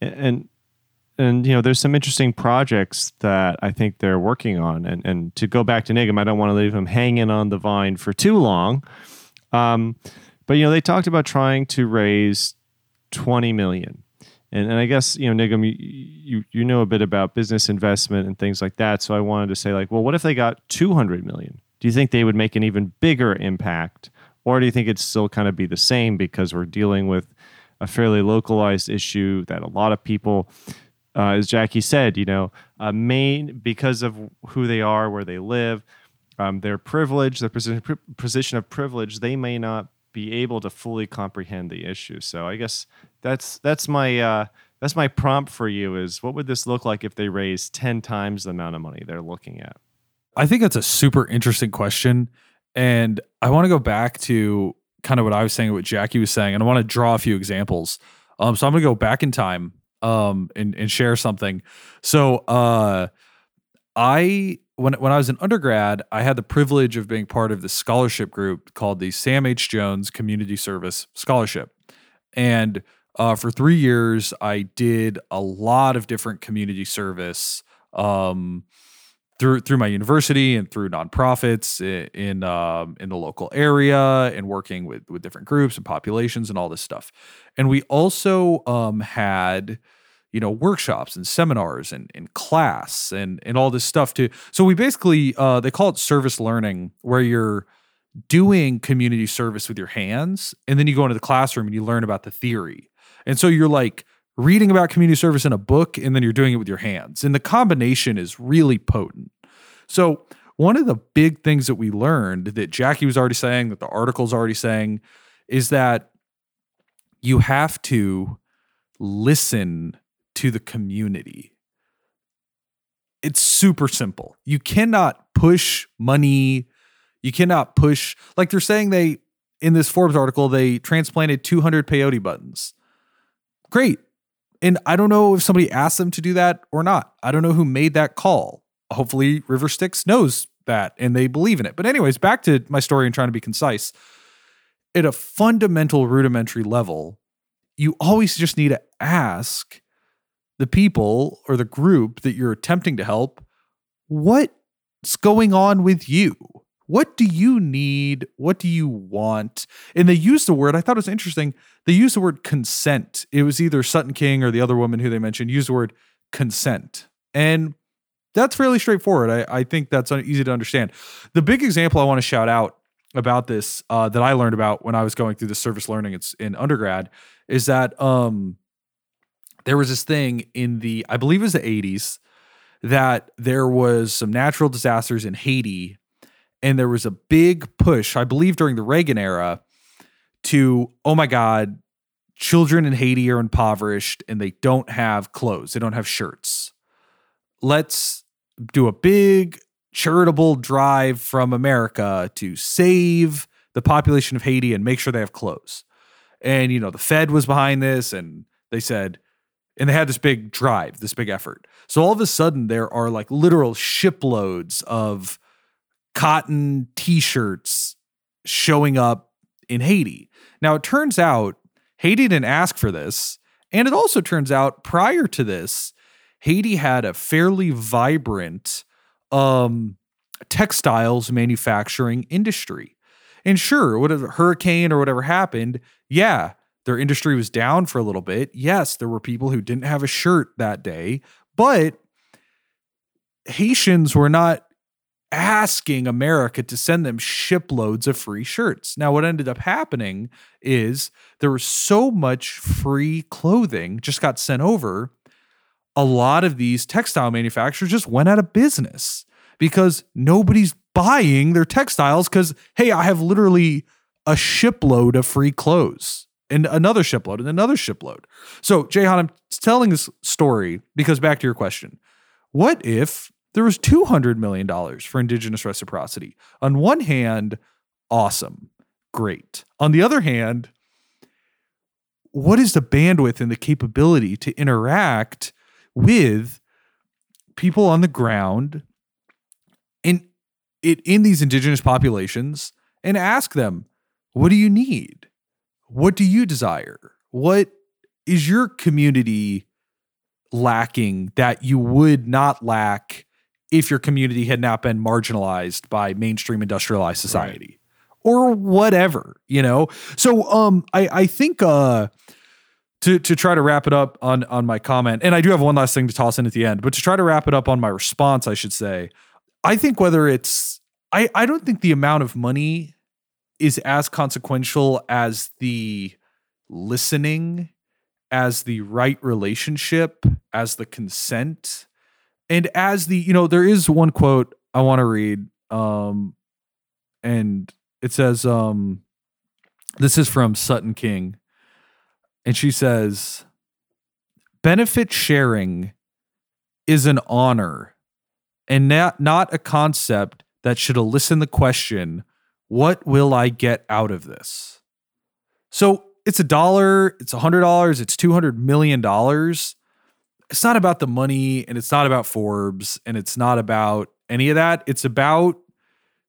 Speaker 1: and and you know there's some interesting projects that I think they're working on, and and to go back to Nigam, I don't want to leave him hanging on the vine for too long, um, but you know they talked about trying to raise twenty million and, and I guess you know Nigam, you, you know a bit about business investment and things like that. So I wanted to say like, well, what if they got two hundred million? Do you think they would make an even bigger impact, or do you think it'd still kind of be the same because we're dealing with a fairly localized issue that a lot of people, uh, as Jackie said, you know, uh, main because of who they are, where they live, um, their privilege, their position, position of privilege, they may not be able to fully comprehend the issue. So I guess that's that's my uh, that's my prompt for you is what would this look like if they raise 10 times the amount of money they're looking at?
Speaker 2: I think that's a super interesting question. And I want to go back to kind of what I was saying, what Jackie was saying, and I want to draw a few examples. Um, so I'm going to go back in time um, and, and share something. So uh, I when when I was an undergrad, I had the privilege of being part of the scholarship group called the Sam H. Jones Community Service Scholarship, and uh, for three years, I did a lot of different community service um, through through my university and through nonprofits in in, um, in the local area and working with with different groups and populations and all this stuff. And we also um, had you know workshops and seminars and, and class and and all this stuff too. So we basically uh, they call it service learning where you're doing community service with your hands and then you go into the classroom and you learn about the theory. And so you're like reading about community service in a book and then you're doing it with your hands. And the combination is really potent. So one of the big things that we learned that jackie was already saying that the article's already saying is that you have to listen to the community. It's super simple. You cannot push money. You cannot push, like they're saying they, in this Forbes article, they transplanted 200 peyote buttons. Great. And I don't know if somebody asked them to do that or not. I don't know who made that call. Hopefully, River Styx knows that and they believe in it. But, anyways, back to my story and trying to be concise. At a fundamental, rudimentary level, you always just need to ask the people or the group that you're attempting to help what's going on with you? What do you need? What do you want? And they use the word i thought it was interesting they use the word consent. It was either sutton king or the other woman who they mentioned used the word consent. And that's fairly straightforward. I, I think that's easy to understand. The big example I want to shout out about this uh, that I learned about when I was going through the service learning in undergrad is that um, there was this thing in the I believe it was the 80s that there was some natural disasters in Haiti and there was a big push I believe during the Reagan era to oh my god children in Haiti are impoverished and they don't have clothes they don't have shirts let's do a big charitable drive from America to save the population of Haiti and make sure they have clothes. And, you know, the Fed was behind this and they said, and they had this big drive, this big effort. So all of a sudden, there are like literal shiploads of cotton t shirts showing up in Haiti. Now, it turns out Haiti didn't ask for this. And it also turns out prior to this, Haiti had a fairly vibrant um, textiles manufacturing industry. And sure, whatever hurricane or whatever happened, yeah, their industry was down for a little bit. Yes, there were people who didn't have a shirt that day, but Haitians were not asking America to send them shiploads of free shirts. Now, what ended up happening is there was so much free clothing just got sent over. A lot of these textile manufacturers just went out of business because nobody's buying their textiles because, hey, I have literally a shipload of free clothes and another shipload and another shipload. So, Jahan, I'm telling this story because back to your question. What if there was $200 million for indigenous reciprocity? On one hand, awesome, great. On the other hand, what is the bandwidth and the capability to interact with people on the ground in it in these indigenous populations and ask them, what do you need? What do you desire? What is your community lacking that you would not lack if your community had not been marginalized by mainstream industrialized society right. or whatever, you know? So um I I think uh to to try to wrap it up on on my comment, and I do have one last thing to toss in at the end, but to try to wrap it up on my response, I should say, I think whether it's I I don't think the amount of money is as consequential as the listening, as the right relationship, as the consent, and as the you know there is one quote I want to read, um, and it says um, this is from Sutton King, and she says, benefit sharing is an honor and not, not a concept that should elicit the question, what will I get out of this? So it's a dollar, it's a hundred dollars, it's two hundred million dollars. It's not about the money and it's not about Forbes and it's not about any of that. It's about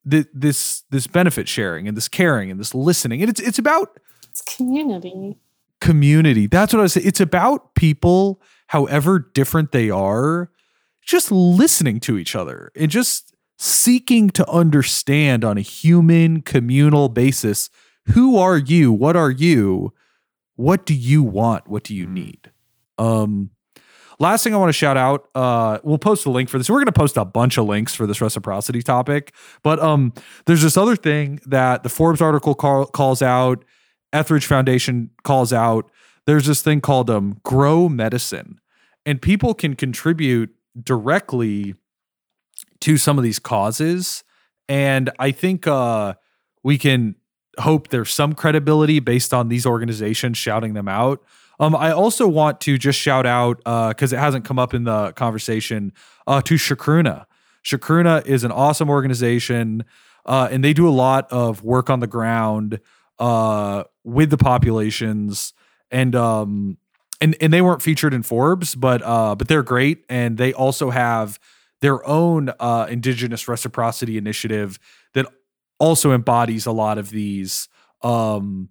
Speaker 2: the, this this benefit sharing and this caring and this listening. And it's it's about
Speaker 3: it's community.
Speaker 2: Community. That's what I say. It's about people, however different they are, just listening to each other and just seeking to understand on a human communal basis who are you? What are you? What do you want? What do you need? Um last thing i want to shout out uh we'll post a link for this. We're going to post a bunch of links for this reciprocity topic but um there's this other thing that the forbes article call, calls out etheridge foundation calls out. There's this thing called um grow medicine and people can contribute directly to some of these causes. And I think uh, we can hope there's some credibility based on these organizations shouting them out. Um, I also want to just shout out because uh, it hasn't come up in the conversation uh, to Chacruna. Chacruna is an awesome organization, uh, and they do a lot of work on the ground uh, with the populations. And um, and and they weren't featured in Forbes, but uh, but they're great, and they also have their own uh, indigenous reciprocity initiative that also embodies a lot of these um,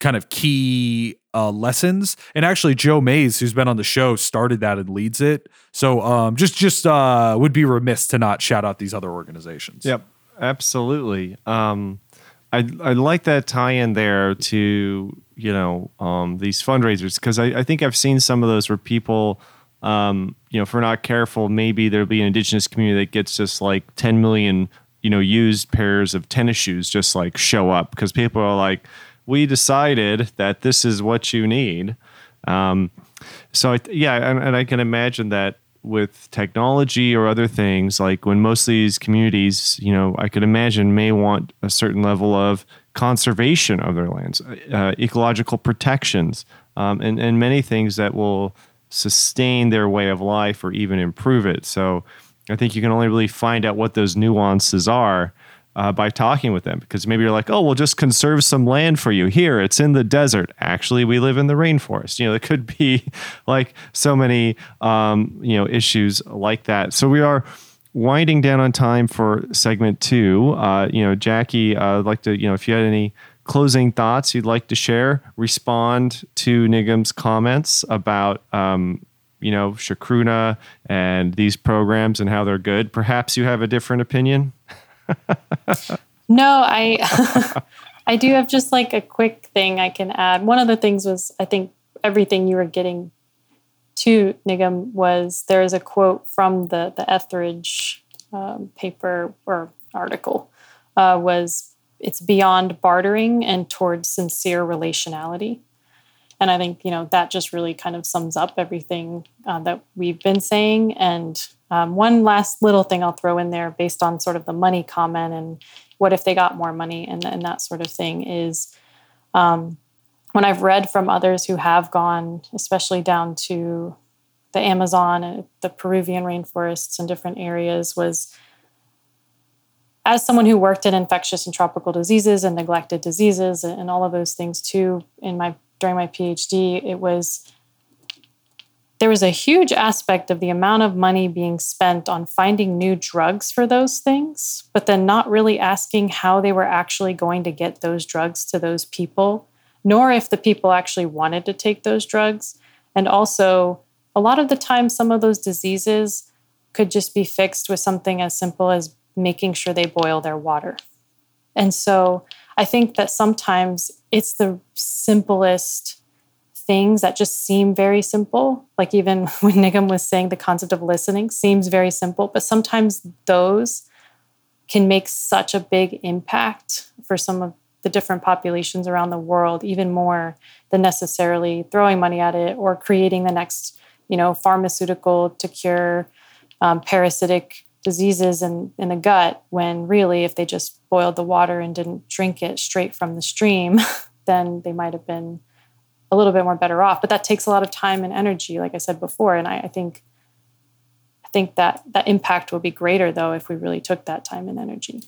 Speaker 2: kind of key uh, lessons. And actually, Joe Mays, who's been on the show, started that and leads it. So um, just just uh, would be remiss to not shout out these other organizations.
Speaker 1: Yep, absolutely. Um, I I like that tie in there to you know um, these fundraisers because I, I think I've seen some of those where people um, you know, if we're not careful, maybe there'll be an indigenous community that gets just like 10 million, you know, used pairs of tennis shoes just like show up because people are like, we decided that this is what you need. Um, so I, yeah, and, and I can imagine that with technology or other things, like when most of these communities, you know, I could imagine may want a certain level of conservation of their lands, uh, ecological protections, um, and, and many things that will sustain their way of life or even improve it. So I think you can only really find out what those nuances are uh, by talking with them because maybe you're like, oh, we'll just conserve some land for you. Here, it's in the desert. Actually, we live in the rainforest. You know, there could be like so many, um, you know, issues like that. So we are winding down on time for segment two. Uh, you know, Jackie, uh, I'd like to, you know, if you had any closing thoughts you'd like to share, respond to Nigam's comments about, um, you know, Chacruna and these programs and how they're good. Perhaps you have a different opinion.
Speaker 3: no, I I do have just like a quick thing I can add. One of the things was I think everything you were getting to Nigam was there is a quote from the the Etheridge um, paper or article uh, was it's beyond bartering and towards sincere relationality. And I think you know that just really kind of sums up everything uh, that we've been saying. And um, one last little thing I'll throw in there, based on sort of the money comment and what if they got more money and, and that sort of thing, is um, when I've read from others who have gone, especially down to the Amazon and the Peruvian rainforests and different areas, was as someone who worked in infectious and tropical diseases and neglected diseases and all of those things too in my during my PhD, it was there was a huge aspect of the amount of money being spent on finding new drugs for those things, but then not really asking how they were actually going to get those drugs to those people, nor if the people actually wanted to take those drugs. And also, a lot of the time, some of those diseases could just be fixed with something as simple as making sure they boil their water. And so I think that sometimes it's the simplest things that just seem very simple. Like even when Nigam was saying the concept of listening seems very simple, but sometimes those can make such a big impact for some of the different populations around the world, even more than necessarily throwing money at it or creating the next, you know, pharmaceutical to cure um, parasitic diseases in, in the gut. When really, if they just boiled the water and didn't drink it straight from the stream, then they might have been a little bit more better off. But that takes a lot of time and energy, like I said before. And I, I think I think that that impact will be greater though if we really took that time and energy.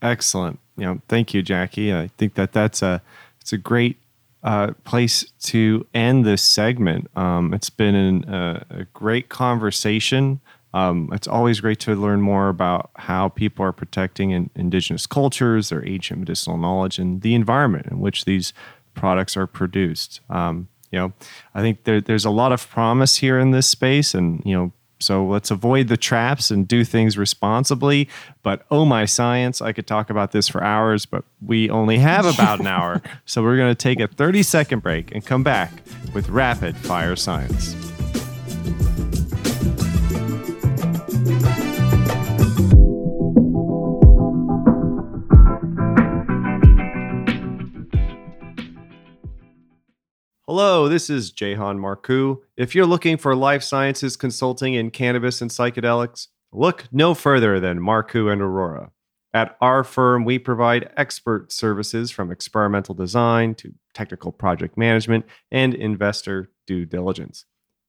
Speaker 1: Excellent. You know, thank you, Jackie. I think that that's a it's a great uh, place to end this segment. Um, it's been an, uh, a great conversation. Um, it's always great to learn more about how people are protecting in, indigenous cultures, their ancient medicinal knowledge, and the environment in which these products are produced. Um, you know, I think there, there's a lot of promise here in this space, and you know, so let's avoid the traps and do things responsibly. But oh my science, I could talk about this for hours, but we only have about an hour, so we're going to take a 30 second break and come back with rapid fire science. Hello, this is Jahan Marcu. If you're looking for life sciences consulting in cannabis and psychedelics, look no further than Marcu and Arora. At our firm, we provide expert services from experimental design to technical project management and investor due diligence.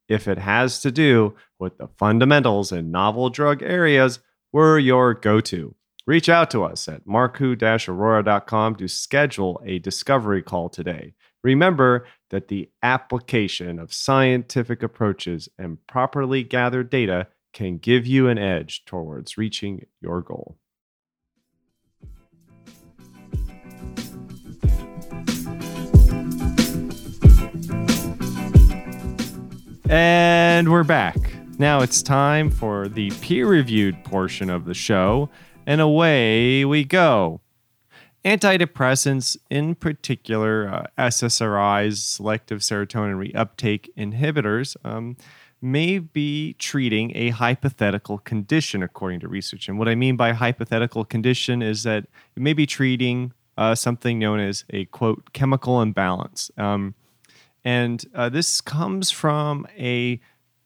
Speaker 1: If it has to do with the fundamentals and novel drug areas, we're your go to. Reach out to us at marcu arora.com to schedule a discovery call today. Remember that the application of scientific approaches and properly gathered data can give you an edge towards reaching your goal. And we're back. Now it's time for the peer reviewed portion of the show, and away we go antidepressants, in particular uh, SSRIs, selective serotonin reuptake inhibitors, um, may be treating a hypothetical condition, according to research. And what I mean by hypothetical condition is that it may be treating uh, something known as a quote chemical imbalance. Um, and uh, this comes from a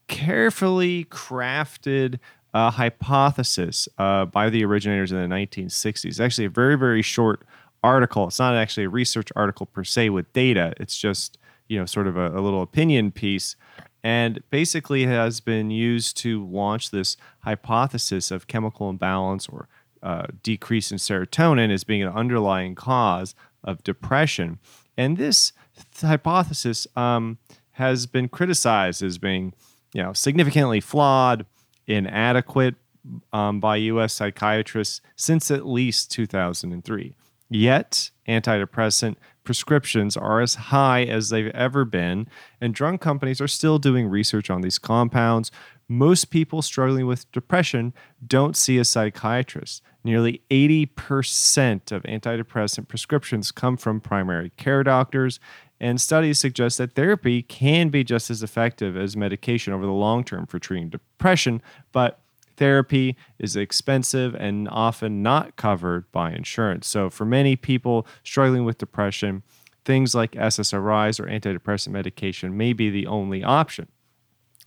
Speaker 1: carefully crafted uh, hypothesis uh, by the originators in the 1960s. Actually, a very, very short article. It's not actually a research article per se with data. It's just you know sort of a, a little opinion piece, and basically has been used to launch this hypothesis of chemical imbalance or uh, decrease in serotonin as being an underlying cause of depression. And this th- hypothesis um, has been criticized as being, you know, significantly flawed, inadequate um, by U.S. psychiatrists since at least 2003. Yet, antidepressant prescriptions are as high as they've ever been, and drug companies are still doing research on these compounds. Most people struggling with depression don't see a psychiatrist. Nearly 80% of antidepressant prescriptions come from primary care doctors, and studies suggest that therapy can be just as effective as medication over the long term for treating depression, but therapy is expensive and often not covered by insurance. So, for many people struggling with depression, things like SSRIs or antidepressant medication may be the only option.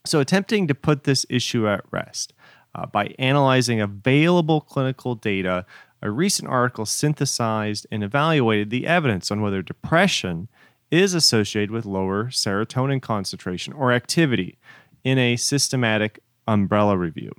Speaker 1: So, attempting to put this issue at rest uh, by analyzing available clinical data, a recent article synthesized and evaluated the evidence on whether depression is associated with lower serotonin concentration or activity in a systematic umbrella review.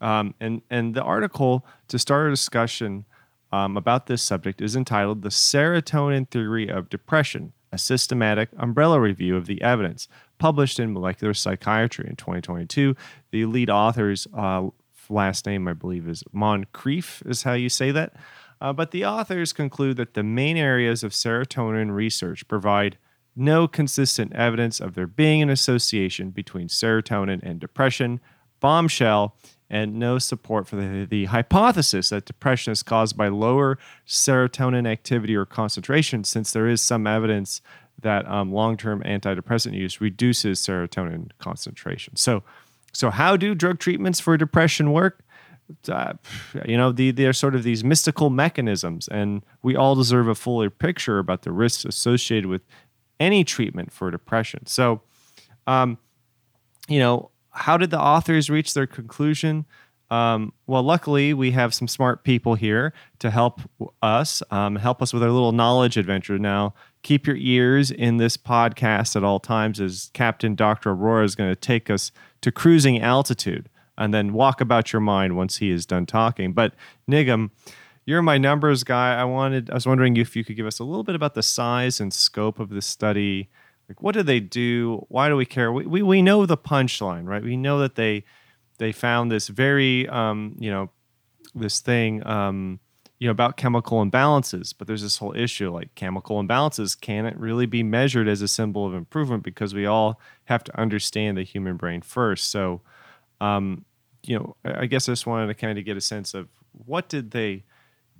Speaker 1: Um, and, and the article, to start a discussion um, about this subject, is entitled The Serotonin Theory of Depression A Systematic Umbrella Review of the Evidence, published in Molecular Psychiatry in 2022. The lead author's uh, last name, I believe, is Moncrieff, is how you say that. Uh, but the authors conclude that the main areas of serotonin research provide no consistent evidence of there being an association between serotonin and depression, bombshell, and no support for the, the hypothesis that depression is caused by lower serotonin activity or concentration, since there is some evidence that um, long-term antidepressant use reduces serotonin concentration. So, so how do drug treatments for depression work? Uh, you know, the, they're sort of these mystical mechanisms, and we all deserve a fuller picture about the risks associated with any treatment for depression. So, um, you know, how did the authors reach their conclusion? Um, well, luckily, we have some smart people here to help us, um, help us with our little knowledge adventure. Now, keep your ears in this podcast at all times, as Captain Dr. Arora is going to take us to cruising altitude and then walk about your mind once he is done talking. But, Nigam, you're my numbers guy. I wanted, I was wondering if you could give us a little bit about the size and scope of the study like, what do they do? Why do we care? We, we, we know the punchline, right? We know that they they found this very, um, you know, this thing, um, you know, about chemical imbalances. But there's this whole issue like chemical imbalances can it really be measured as a symbol of improvement because we all have to understand the human brain first. So, um, you know, I guess I just wanted to kind of get a sense of what did they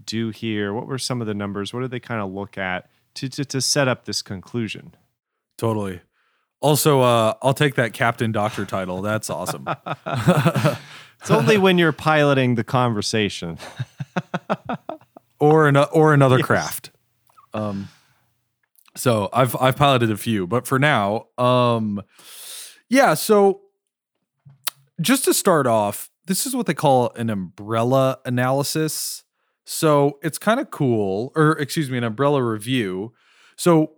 Speaker 1: do here? What were some of the numbers? What did they kind of look at to, to, to set up this conclusion?
Speaker 2: Totally. Also, uh, I'll take that captain doctor title. That's awesome.
Speaker 1: it's only when you're piloting the conversation,
Speaker 2: or an, or another yes. craft. Um, so I've I've piloted a few, but for now, um, yeah. So just to start off, this is what they call an umbrella analysis. So it's kind of cool, or excuse me, an umbrella review. So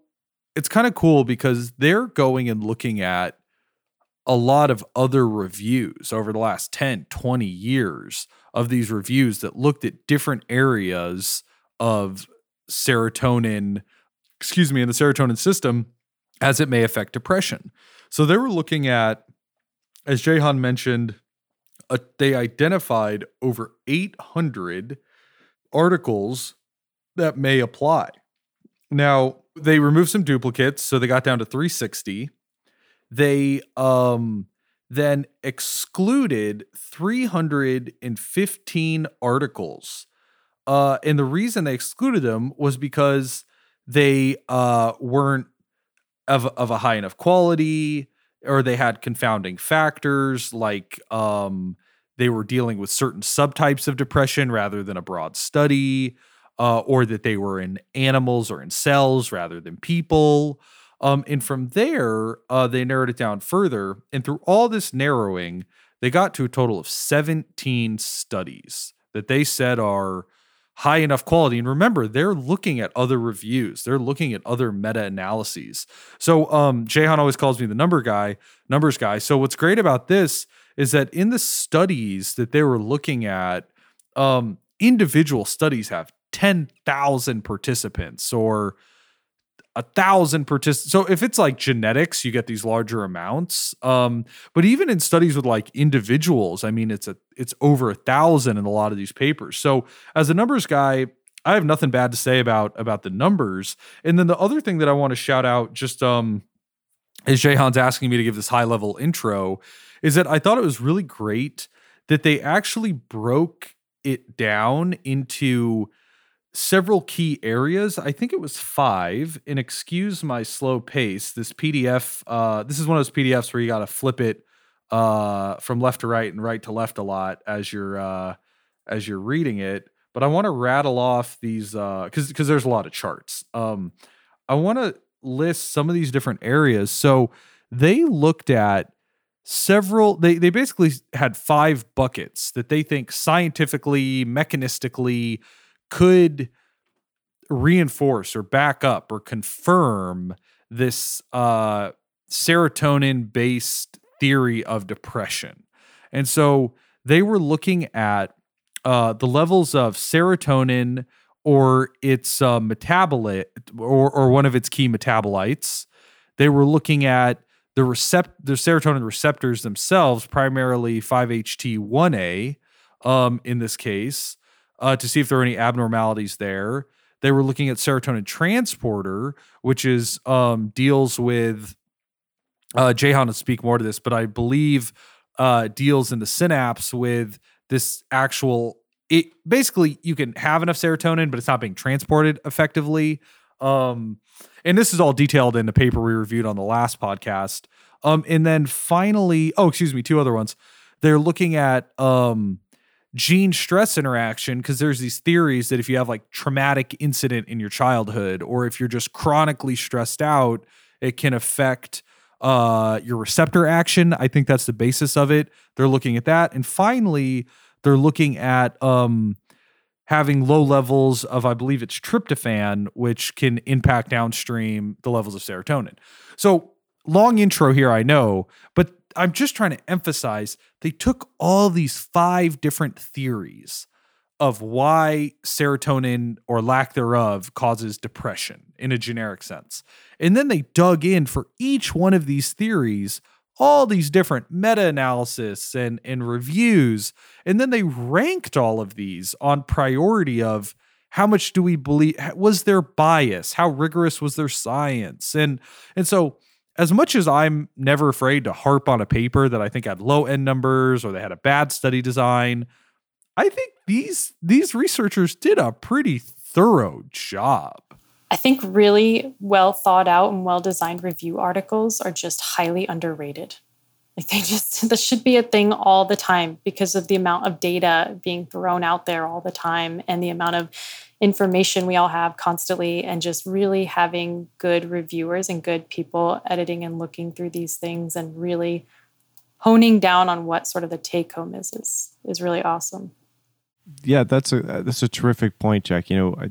Speaker 2: it's kind of cool because they're going and looking at a lot of other reviews over the last 10, 20 years of these reviews that looked at different areas of serotonin, excuse me, in the serotonin system as it may affect depression. So they were looking at, as Jahan mentioned, uh, they identified over 800 articles that may apply. Now, they removed some duplicates, so they got down to 360. They um then excluded 315 articles. Uh, and the reason they excluded them was because they uh, weren't of, of a high enough quality. Or they had confounding factors like um, they were dealing with certain subtypes of depression rather than a broad study, uh, or that they were in animals or in cells rather than people. Um, and from there, uh, they narrowed it down further. And through all this narrowing, they got to a total of 17 studies that they said are high enough quality. And remember, they're looking at other reviews, they're looking at other meta analyses. So um Jahan always calls me the number guy, numbers guy. So what's great about this is that in the studies that they were looking at, um, individual studies have 10,000 participants or a thousand participants. So if it's like genetics, you get these larger amounts. Um, but even in studies with like individuals, I mean, it's a it's over a thousand in a lot of these papers. So as a numbers guy, I have nothing bad to say about about the numbers. And then the other thing that I want to shout out, just um, as Jahan's asking me to give this high level intro, is that I thought it was really great that they actually broke it down into several key areas. I think it was five. And excuse my slow pace. This PDF, uh, this is one of those PDFs where you got to flip it uh, from left to right and right to left a lot as you're uh, as you're reading it. But I want to rattle off these because because there's a lot of charts. Um, I want to list some of these different areas. So they looked at several they they basically had five buckets that they think scientifically mechanistically could reinforce or back up or confirm this uh, serotonin based theory of depression. And so they were looking at uh, the levels of serotonin or its uh, metabolite or, or one of its key metabolites. They were looking at the recept the serotonin receptors themselves, primarily 5-HT1A um, in this case, uh, to see if there are any abnormalities there. They were looking at serotonin transporter, which is um, deals with uh, Jahan to speak more to this, but I believe uh, deals in the synapse with this actual. It basically you can have enough serotonin, but it's not being transported effectively. Um, and this is all detailed in the paper we reviewed on the last podcast. Um, and then finally, oh, excuse me, two other ones. They're looking at um, gene stress interaction because there's these theories that if you have like traumatic incident in your childhood or if you're just chronically stressed out it can affect uh, your receptor action. I think that's the basis of it. They're looking at that. And finally they're looking at um, having low levels of i believe it's tryptophan which can impact downstream the levels of serotonin. So long intro here i know but I'm just trying to emphasize they took all these five different theories of why serotonin or lack thereof causes depression in a generic sense. And then they dug in for each one of these theories, all these different meta analysis and, and reviews. And then they ranked all of these on priority of how much do we believe was there bias? How rigorous was their science? And and so as much as I'm never afraid to harp on a paper that I think had low end numbers or they had a bad study design, I think these these researchers did a pretty thorough job.
Speaker 3: I think really well thought out and well designed review articles are just highly underrated. Like they just this should be a thing all the time because of the amount of data being thrown out there all the time and the amount of information we all have constantly and just really having good reviewers and good people editing and looking through these things and really honing down on what sort of the take home is is is really awesome.
Speaker 1: Yeah, that's a that's a terrific point, Jack. You know, I,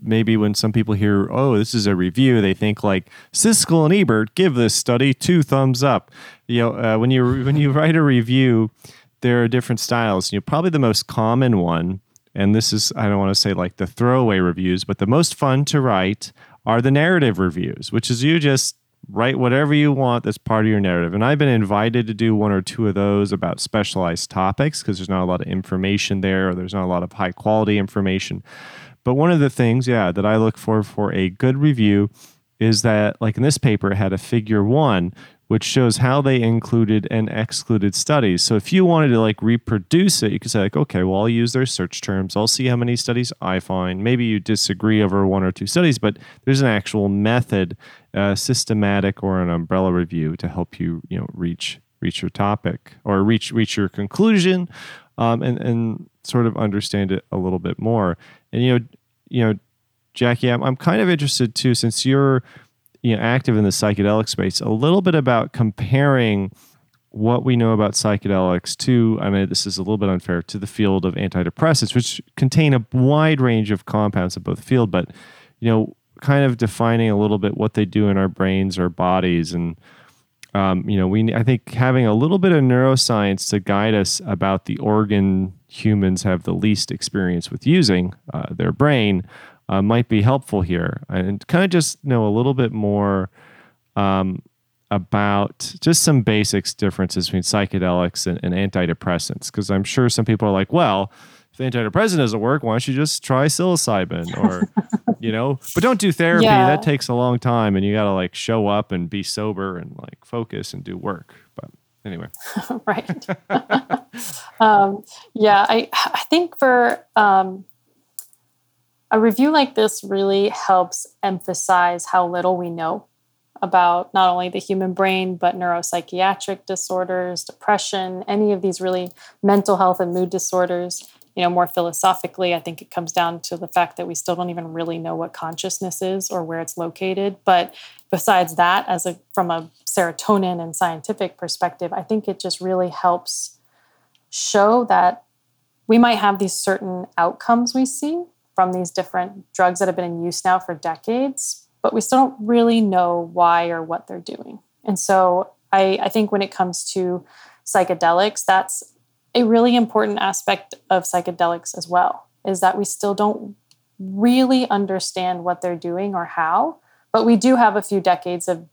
Speaker 1: maybe when some people hear, "Oh, this is a review," they think like Siskel and Ebert give this study two thumbs up. You know, uh, when you when you write a review, there are different styles. You know, probably the most common one and this is I don't want to say like the throwaway reviews, but the most fun to write are the narrative reviews, which is you just write whatever you want that's part of your narrative. And I've been invited to do one or two of those about specialized topics because there's not a lot of information there or there's not a lot of high quality information. But one of the things, yeah, that I look for for a good review is that like in this paper it had a figure 1 which shows how they included and excluded studies. So if you wanted to like reproduce it, you could say like, okay, well, I'll use their search terms. I'll see how many studies I find. Maybe you disagree over one or two studies, but there's an actual method, uh, systematic or an umbrella review to help you, you know, reach reach your topic or reach reach your conclusion, um, and and sort of understand it a little bit more. And you know, you know, Jackie, I'm, I'm kind of interested too, since you're you know active in the psychedelic space a little bit about comparing what we know about psychedelics to i mean this is a little bit unfair to the field of antidepressants which contain a wide range of compounds in both field but you know kind of defining a little bit what they do in our brains or bodies. And um, you know we i think having a little bit of neuroscience to guide us about the organ humans have the least experience with using uh, their brain uh, might be helpful here. And kind of just know a little bit more um, about just some basics differences between psychedelics and, and antidepressants. Because i'm sure some people are like well if the antidepressant doesn't work why don't you just try psilocybin or you know? But don't do therapy.
Speaker 3: Yeah.
Speaker 1: that takes a long time and you got to like show up and be sober and like focus and do work. But anyway.
Speaker 3: Right. um, yeah, I I think for um, a review like this really helps emphasize how little we know about not only the human brain but neuropsychiatric disorders, depression, any of these really mental health and mood disorders. You know, more philosophically, I think it comes down to the fact that we still don't even really know what consciousness is or where it's located. But besides that, as a from a serotonin and scientific perspective, I think it just really helps show that we might have these certain outcomes we see from these different drugs that have been in use now for decades, but we still don't really know why or what they're doing. And so I, I think when it comes to psychedelics, that's a really important aspect of psychedelics as well, is that we still don't really understand what they're doing or how, but we do have a few decades of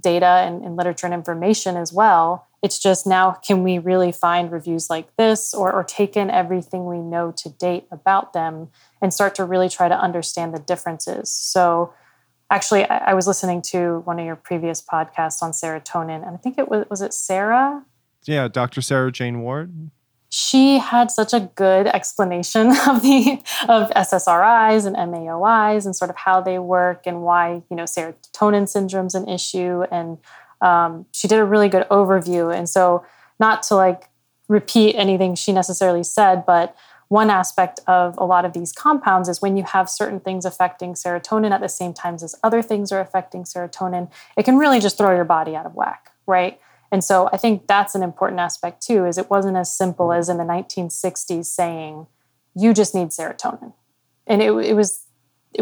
Speaker 3: data and, and literature and information as well. It's just now, can we really find reviews like this or, or take in everything we know to date about them and start to really try to understand the differences? So, actually, I, I was listening to one of your previous podcasts on serotonin, and I think it was, was it Sarah?
Speaker 1: yeah dr sarah jane ward
Speaker 3: she had such a good explanation of the of SSRIs and MAOIs and sort of how they work and why you know serotonin syndrome's an issue and um, she did a really good overview and so not to like repeat anything she necessarily said but one aspect of a lot of these compounds is when you have certain things affecting serotonin at the same times as other things are affecting serotonin it can really just throw your body out of whack right and so I think that's an important aspect too, is it wasn't as simple as in the 1960s saying, you just need serotonin. And it, it was,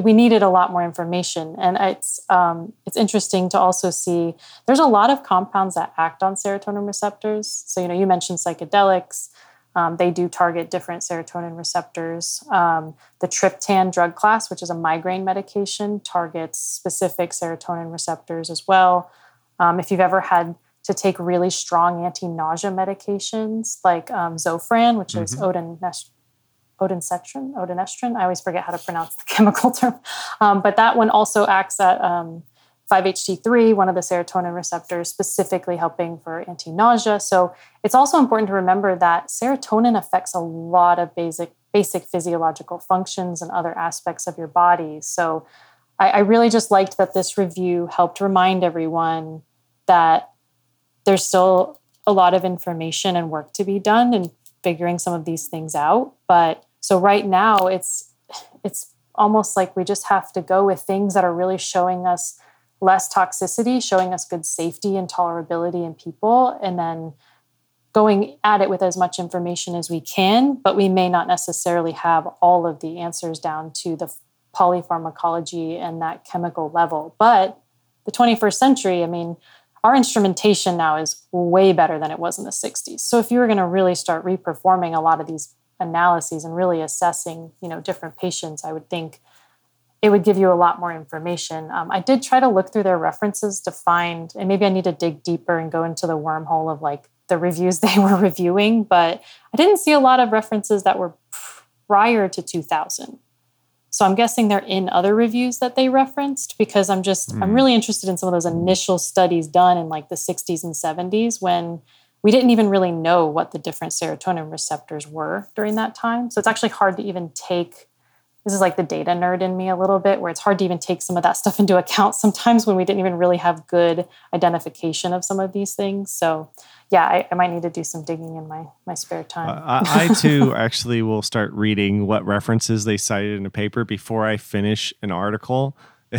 Speaker 3: we needed a lot more information. And it's, um, it's interesting to also see there's a lot of compounds that act on serotonin receptors. So, you know, you mentioned psychedelics. Um, they do target different serotonin receptors. Um, the triptan drug class, which is a migraine medication, targets specific serotonin receptors as well. Um, if you've ever had to take really strong anti-nausea medications like um, Zofran, which is odinest- odincetrin, odinestrin. I always forget how to pronounce the chemical term, um, but that one also acts at um, 5-HT3, one of the serotonin receptors, specifically helping for anti-nausea. So it's also important to remember that serotonin affects a lot of basic basic physiological functions and other aspects of your body. So I, I really just liked that this review helped remind everyone that there's still a lot of information and work to be done in figuring some of these things out. But so right now it's it's almost like we just have to go with things that are really showing us less toxicity, showing us good safety and tolerability in people, and then going at it with as much information as we can, but we may not necessarily have all of the answers down to the polypharmacology and that chemical level. But the 21st century, I mean, our instrumentation now is way better than it was in the 60s. So if you were going to really start reperforming a lot of these analyses and really assessing, you know, different patients, I would think it would give you a lot more information. Um, I did try to look through their references to find, and maybe I need to dig deeper and go into the wormhole of like the reviews they were reviewing, but I didn't see a lot of references that were prior to 2000. So I'm guessing they're in other reviews that they referenced because I'm just I'm really interested in some of those initial studies done in like the 60s and 70s when we didn't even really know what the different serotonin receptors were during that time. So it's actually hard to even take this is like the data nerd in me a little bit where it's hard to even take some of that stuff into account sometimes when we didn't even really have good identification of some of these things so yeah i, I might need to do some digging in my my spare time
Speaker 1: Uh, I, I too actually will start reading what references they cited in a paper before I finish an article.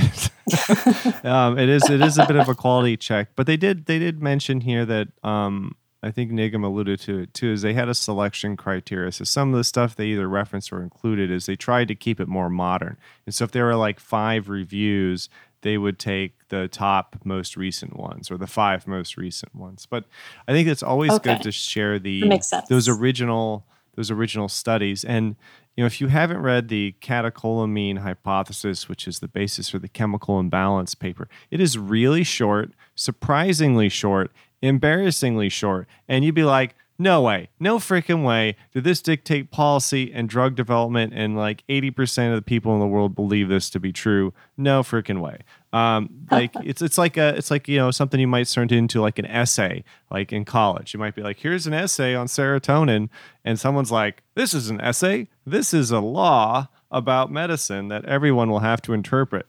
Speaker 1: um, it is it is a bit of a quality check, but they did they did mention here that um, I think Nigam alluded to it too. Is they had a selection criteria. So some of the stuff they either referenced or included is they tried to keep it more modern. And so if there were like five reviews, they would take the top most recent ones or the five most recent ones. But I think it's always
Speaker 3: Okay.
Speaker 1: good to share the
Speaker 3: That makes sense.
Speaker 1: those original those original studies. And you know, if you haven't read the catecholamine hypothesis, which is the basis for the chemical imbalance paper, it is really short, surprisingly short, embarrassingly short. And you'd be like, no way, no freaking way did this dictate policy and drug development, and like 80% of the people in the world believe this to be true. No freaking way. Um, like it's it's like a it's like you know something you might turn into like an essay like in college. You might be like, here's an essay on serotonin, and someone's like, this is an essay. This is a law about medicine that everyone will have to interpret.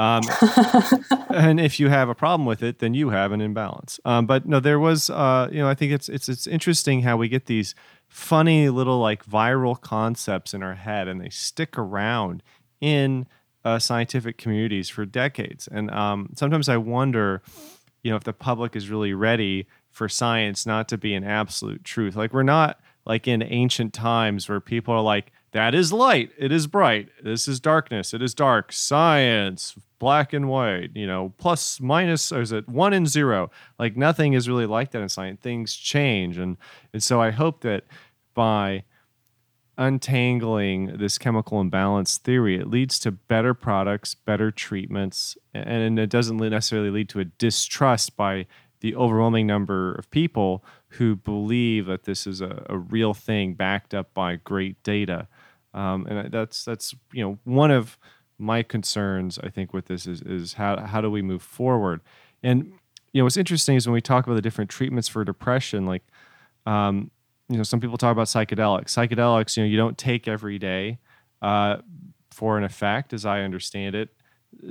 Speaker 1: Um, and if you have a problem with it, then you have an imbalance. Um, but no, there was, uh, you know, I think it's it's it's interesting how we get these funny little like viral concepts in our head, and they stick around in uh, scientific communities for decades. And um, sometimes I wonder, you know, if the public is really ready for science not to be an absolute truth. Like we're not like in ancient times where people are like, that is light, it is bright, this is darkness, it is dark, science, black and white, you know, plus, minus, or is it one and zero? Like nothing is really like that in science. Things change. And, and so I hope that by untangling this chemical imbalance theory, it leads to better products, better treatments, and it doesn't necessarily lead to a distrust by the overwhelming number of people who believe that this is a, a real thing backed up by great data. Um, and that's that's you know one of my concerns I think with this is is how how do we move forward? And you know what's interesting is when we talk about the different treatments for depression, like um, you know some people talk about psychedelics. Psychedelics, you know, you don't take every day uh, for an effect, as I understand it.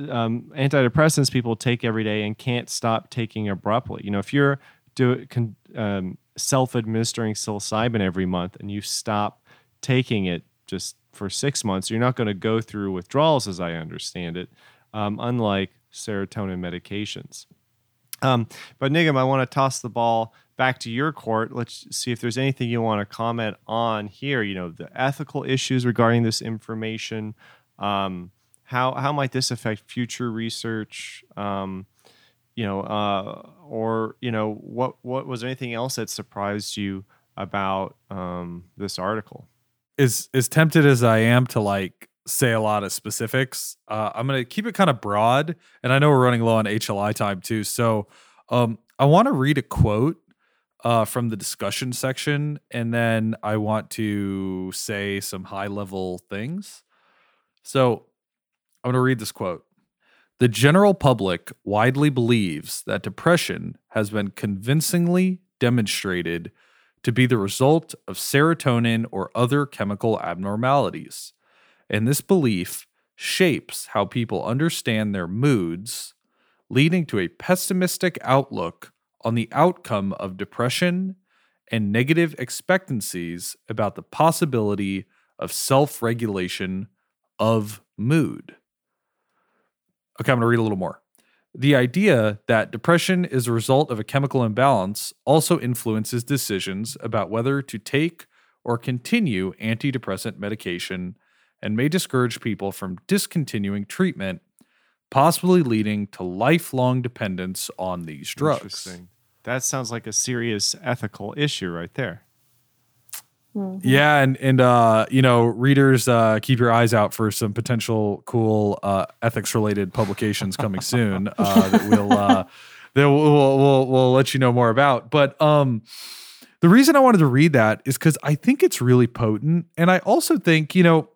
Speaker 1: Um, antidepressants people take every day and can't stop taking abruptly. You know, if you're do, con, um, self-administering psilocybin every month and you stop taking it just for six months, you're not going to go through withdrawals, as I understand it. Um, unlike serotonin medications. Um, but Nigam, I want to toss the ball back to your court. Let's see if there's anything you want to comment on here. You know, the ethical issues regarding this information. Um, how how might this affect future research? Um, you know, uh, or you know, what what was anything else that surprised you about um, this article?
Speaker 2: As as tempted as I am to like say a lot of specifics, uh, I'm gonna keep it kind of broad. And I know we're running low on HLI time too, so um, I want to read a quote uh, from the discussion section, and then I want to say some high level things. So I'm gonna read this quote. The general public widely believes that depression has been convincingly demonstrated to be the result of serotonin or other chemical abnormalities. And this belief shapes how people understand their moods, leading to a pessimistic outlook on the outcome of depression and negative expectancies about the possibility of self regulation of mood. Okay, I'm going to read a little more. The idea that depression is a result of a chemical imbalance also influences decisions about whether to take or continue antidepressant medication and may discourage people from discontinuing treatment, possibly leading to lifelong dependence on these drugs.
Speaker 1: That sounds like a serious ethical issue right there.
Speaker 2: Yeah, and and uh, you know, readers, uh, keep your eyes out for some potential cool uh, ethics related publications coming soon uh, that we'll uh, that we'll, we'll, we'll we'll let you know more about. But um, the reason I wanted to read that is because I think it's really potent, and I also think you know,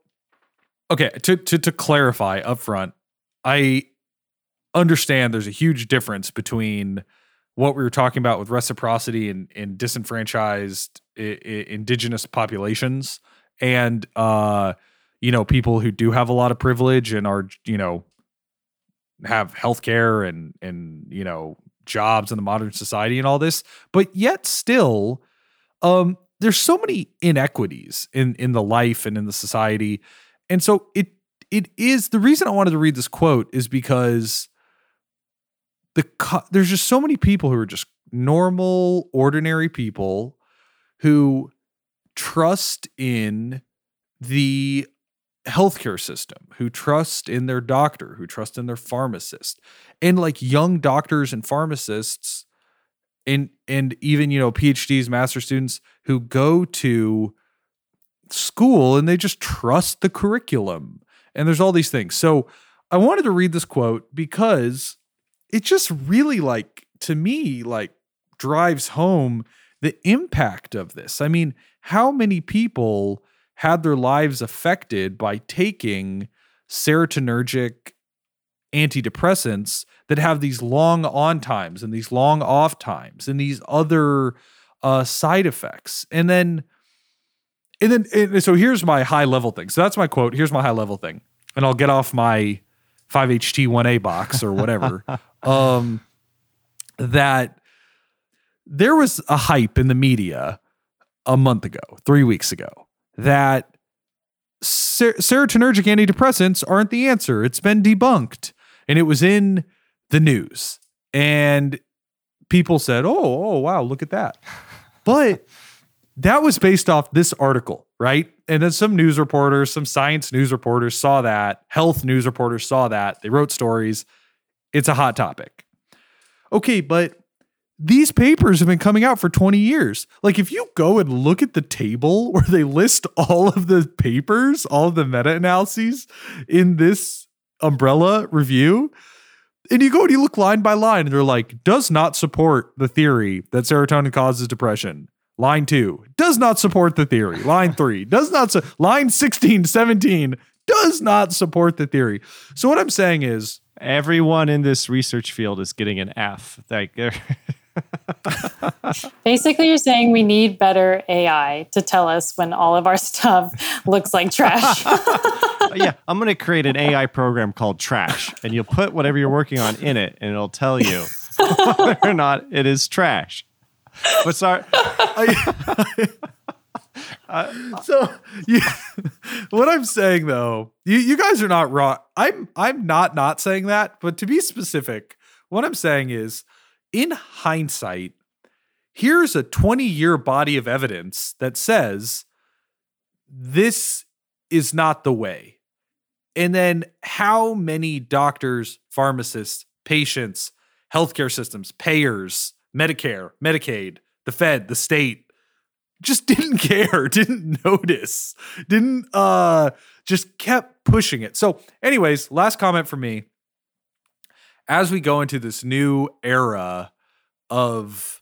Speaker 2: okay to, to to clarify up front i understand there's a huge difference between what we were talking about with reciprocity and in disenfranchised I- I- indigenous populations. And uh you know people who do have a lot of privilege and are you know have healthcare and and you know jobs in the modern society and all this. But yet still um there's so many inequities in in the life and in the society. And so it it is the reason I wanted to read this quote is because the there's just so many people who are just normal ordinary people who trust in the healthcare system, who trust in their doctor, who trust in their pharmacist. And like young doctors and pharmacists and and even you know PhDs, master students who go to school and they just trust the curriculum. And there's all these things. So I wanted to read this quote because it just really like to me like drives home the impact of this. I mean, how many people had their lives affected by taking serotonergic antidepressants that have these long on times and these long off times and these other uh, side effects. And then, and then, and so here's my high level thing. So that's my quote. Here's my high level thing. And I'll get off my 5HT1A box or whatever. um, that there was a hype in the media a month ago, three weeks ago, that ser- serotonergic antidepressants aren't the answer. It's been debunked. And it was in the news. And people said, oh, oh, wow, look at that. But that was based off this article, right? And then some news reporters, some science news reporters saw that, health news reporters saw that. They wrote stories. It's a hot topic. Okay, but these papers have been coming out for 20 years. Like, if you go and look at the table where they list all of the papers, all of the meta analyses in this umbrella review, and you go and you look line by line, and they're like, does not support the theory that serotonin causes depression. Line two does not support the theory. Line three does not. Su- line 16, 17 does not support the theory. So, what I'm saying is,
Speaker 1: Everyone in this research field is getting an F. Like they're
Speaker 3: Basically, you're saying we need better AI to tell us when all of our stuff looks like trash.
Speaker 1: yeah, I'm going to create an AI program called Trash, and you'll put whatever you're working on in it, and it'll tell you whether or not it is trash. But sorry,
Speaker 2: so you, what I'm saying though, you you guys are not wrong. I'm I'm not not saying that, but to be specific, what I'm saying is, in hindsight, here's a 20 year body of evidence that says this is not the way. And then how many doctors, pharmacists, patients, healthcare systems, payers, Medicare, Medicaid, the Fed, the state just didn't care, didn't notice, didn't uh just kept pushing it. So, anyways, last comment from me. As we go into this new era of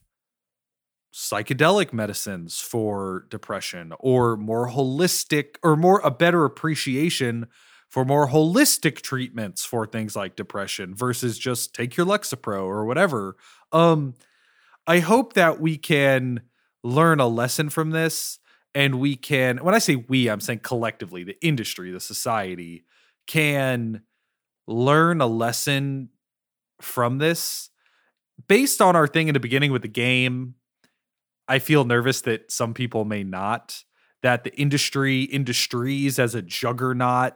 Speaker 2: psychedelic medicines for depression or more holistic or more a better appreciation for more holistic treatments for things like depression versus just take your Lexapro or whatever. Um I hope that we can learn a lesson from this and we can when i say we i'm saying collectively the industry the society can learn a lesson from this. Based on our thing in the beginning with the game i feel nervous that some people may not that the industry industries as a juggernaut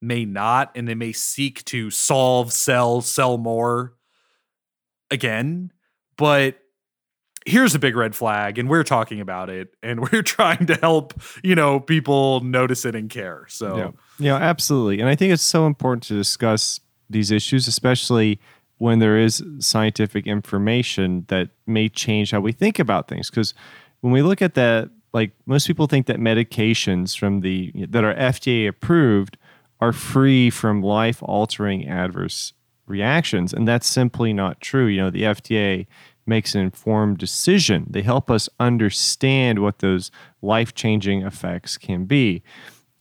Speaker 2: may not and they may seek to solve sell sell more again. But here's a big red flag and we're talking about it and we're trying to help you know people notice it and care so
Speaker 1: Yeah. Yeah, absolutely. And I think it's so important to discuss these issues, especially when there is scientific information that may change how we think about things. Because when we look at that, like most people think that medications from the that are FDA approved are free from life altering adverse reactions. And that's simply not true. You know, the FDA makes an informed decision. They help us understand what those life changing effects can be.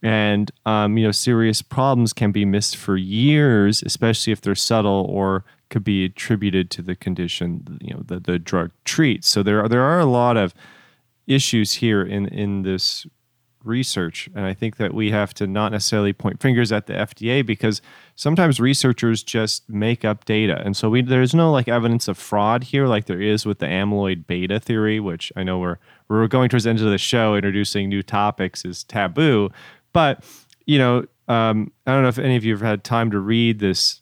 Speaker 1: and um, you know serious problems can be missed for years, especially if they're subtle or could be attributed to the condition you know the, the drug treats. So there are there are a lot of issues here in in this research. And I think that we have to not necessarily point fingers at the FDA because sometimes researchers just make up data. And so we, there's no like evidence of fraud here like there is with the amyloid beta theory, which I know we're, we're going towards the end of the show, introducing new topics is taboo. But, you know, um, I don't know if any of you have had time to read this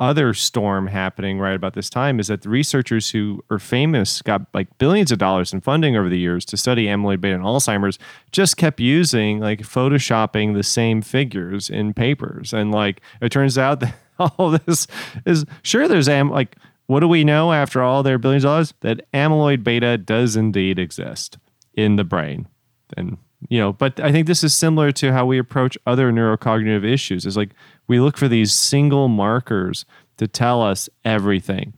Speaker 1: other storm happening right about this time is that the researchers who are famous got like billions of dollars in funding over the years to study amyloid beta and Alzheimer's just kept using like photoshopping the same figures in papers. And like it turns out that all this is sure there's am like what do we know after all their billions of dollars? That amyloid beta does indeed exist in the brain. And you know, but I think this is similar to how we approach other neurocognitive issues. Is like we look for these single markers to tell us everything.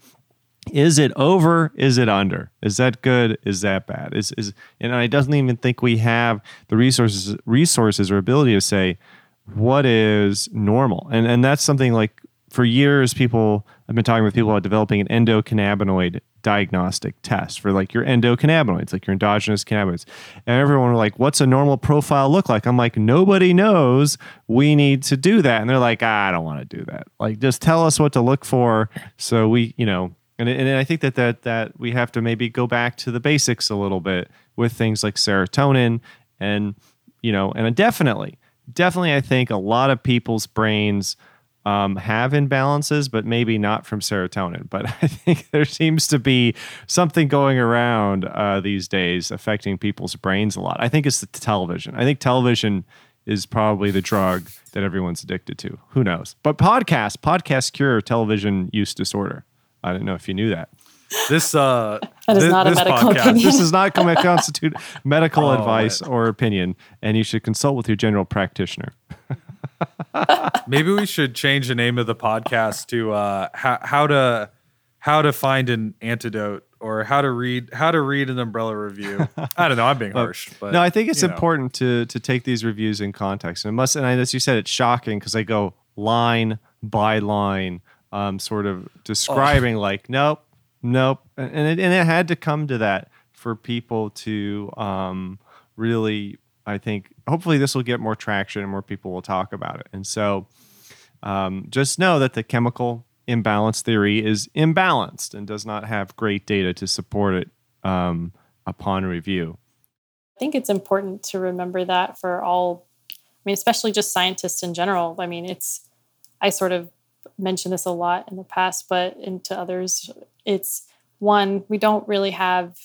Speaker 1: Is it over? Is it under? Is that good? Is that bad? Is is and I doesn't even think we have the resources resources or ability to say what is normal. And and that's something like for years people I've been talking with people about developing an endocannabinoid diagnostic test for like your endocannabinoids, like your endogenous cannabinoids. And everyone were like, what's a normal profile look like? I'm like, nobody knows. We need to do that. And they're like, I don't want to do that. Like, just tell us what to look for. So we, you know, and, and I think that, that that we have to maybe go back to the basics a little bit with things like serotonin and, you know, and definitely, definitely, I think a lot of people's brains – um, have imbalances, but maybe not from serotonin. But I think there seems to be something going around uh, these days affecting people's brains a lot. I think it's the television. I think television is probably the drug that everyone's addicted to. Who knows? But podcast, podcast cure television use disorder. I don't know if you knew that.
Speaker 2: This uh
Speaker 3: That is
Speaker 2: thi-
Speaker 3: not a
Speaker 2: this
Speaker 3: medical
Speaker 2: podcast-
Speaker 3: opinion.
Speaker 1: This does not come constitute medical
Speaker 2: Oh,
Speaker 1: advice
Speaker 2: it-
Speaker 1: or opinion, and you should consult with your general practitioner.
Speaker 2: Maybe we should change the name of the podcast to uh, how, how to how to find an antidote or how to read how to read an umbrella review. I don't know. I'm being harsh, but
Speaker 1: no, I think it's
Speaker 2: you know.
Speaker 1: important to to take these reviews in context, and it must. And as you said, it's shocking because they go line by line, um, sort of describing like, nope, nope, and and it, and it had to come to that for people to um, really. I think hopefully this will get more traction and more people will talk about it. And so, um, just know that the chemical imbalance theory is imbalanced and does not have great data to support it um, upon review.
Speaker 3: I think it's important to remember that for all, I mean, especially just scientists in general. I mean, it's, I sort of mentioned this a lot in the past, but into others, it's one, we don't really have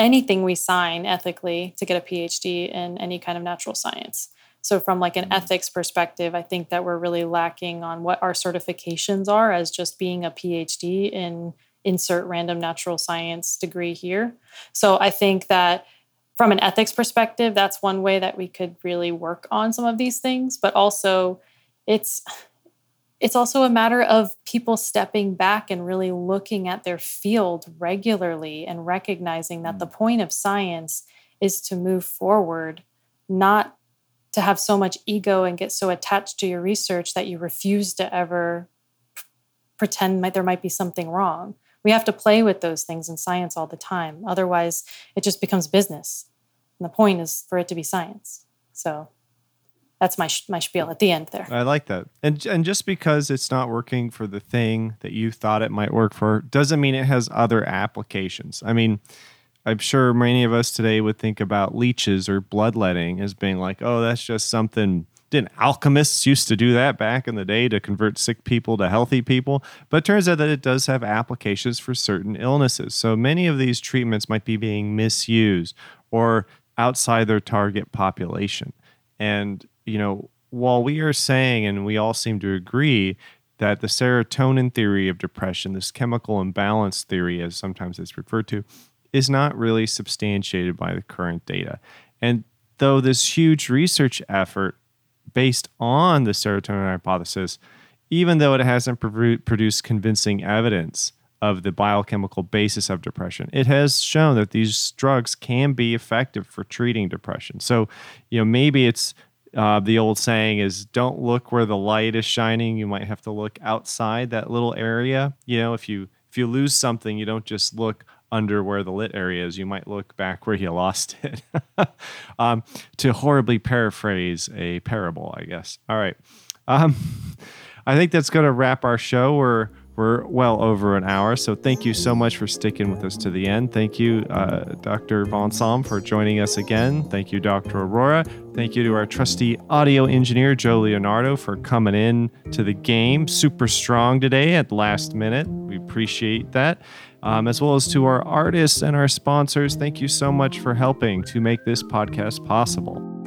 Speaker 3: anything we sign ethically to get a PhD in any kind of natural science. So, from like an mm-hmm. ethics perspective, I think that we're really lacking on what our certifications are as just being a PhD in insert random natural science degree here. So, I think that from an ethics perspective, that's one way that we could really work on some of these things. But also, it's it's also a matter of people stepping back and really looking at their field regularly and recognizing that the mm. point of science is to move forward, not to have so much ego and get so attached to your research that you refuse to ever p- pretend might, there might be something wrong. We have to play with those things in science all the time. Otherwise, it just becomes business. And the point is for it to be science. So that's my my spiel at the end there.
Speaker 1: I like that. And and just because it's not working for the thing that you thought it might work for doesn't mean it has other applications. I mean, I'm sure many of us today would think about leeches or bloodletting as being like, oh, that's just something. Didn't alchemists used to do that back in the day to convert sick people to healthy people? But turns out that it does have applications for certain illnesses. So many of these treatments might be being misused or outside their target population. And, you know, while we are saying, and we all seem to agree, that the serotonin theory of depression, this chemical imbalance theory, as sometimes it's referred to, is not really substantiated by the current data. And though this huge research effort based on the serotonin hypothesis, even though it hasn't produced convincing evidence of the biochemical basis of depression, it has shown that these drugs can be effective for treating depression. So, you know, maybe it's uh, the old saying is don't look where the light is shining. You might have to look outside that little area. You know, if you if you lose something, you don't just look under where the lit area is. You might look back where you lost it. um, to horribly paraphrase a parable, I guess. All right. Um, I think that's going to wrap our show. We're we're well over an hour, so thank you so much for sticking with us to the end. Thank you, uh, Dr. Somm, for joining us again. Thank you, Dr. Arora. Thank you to our trusty audio engineer, Joe Leonardo, for coming in to the game super strong today at last minute. We appreciate that. Um, as well as to our artists and our sponsors, thank you so much for helping to make this podcast possible.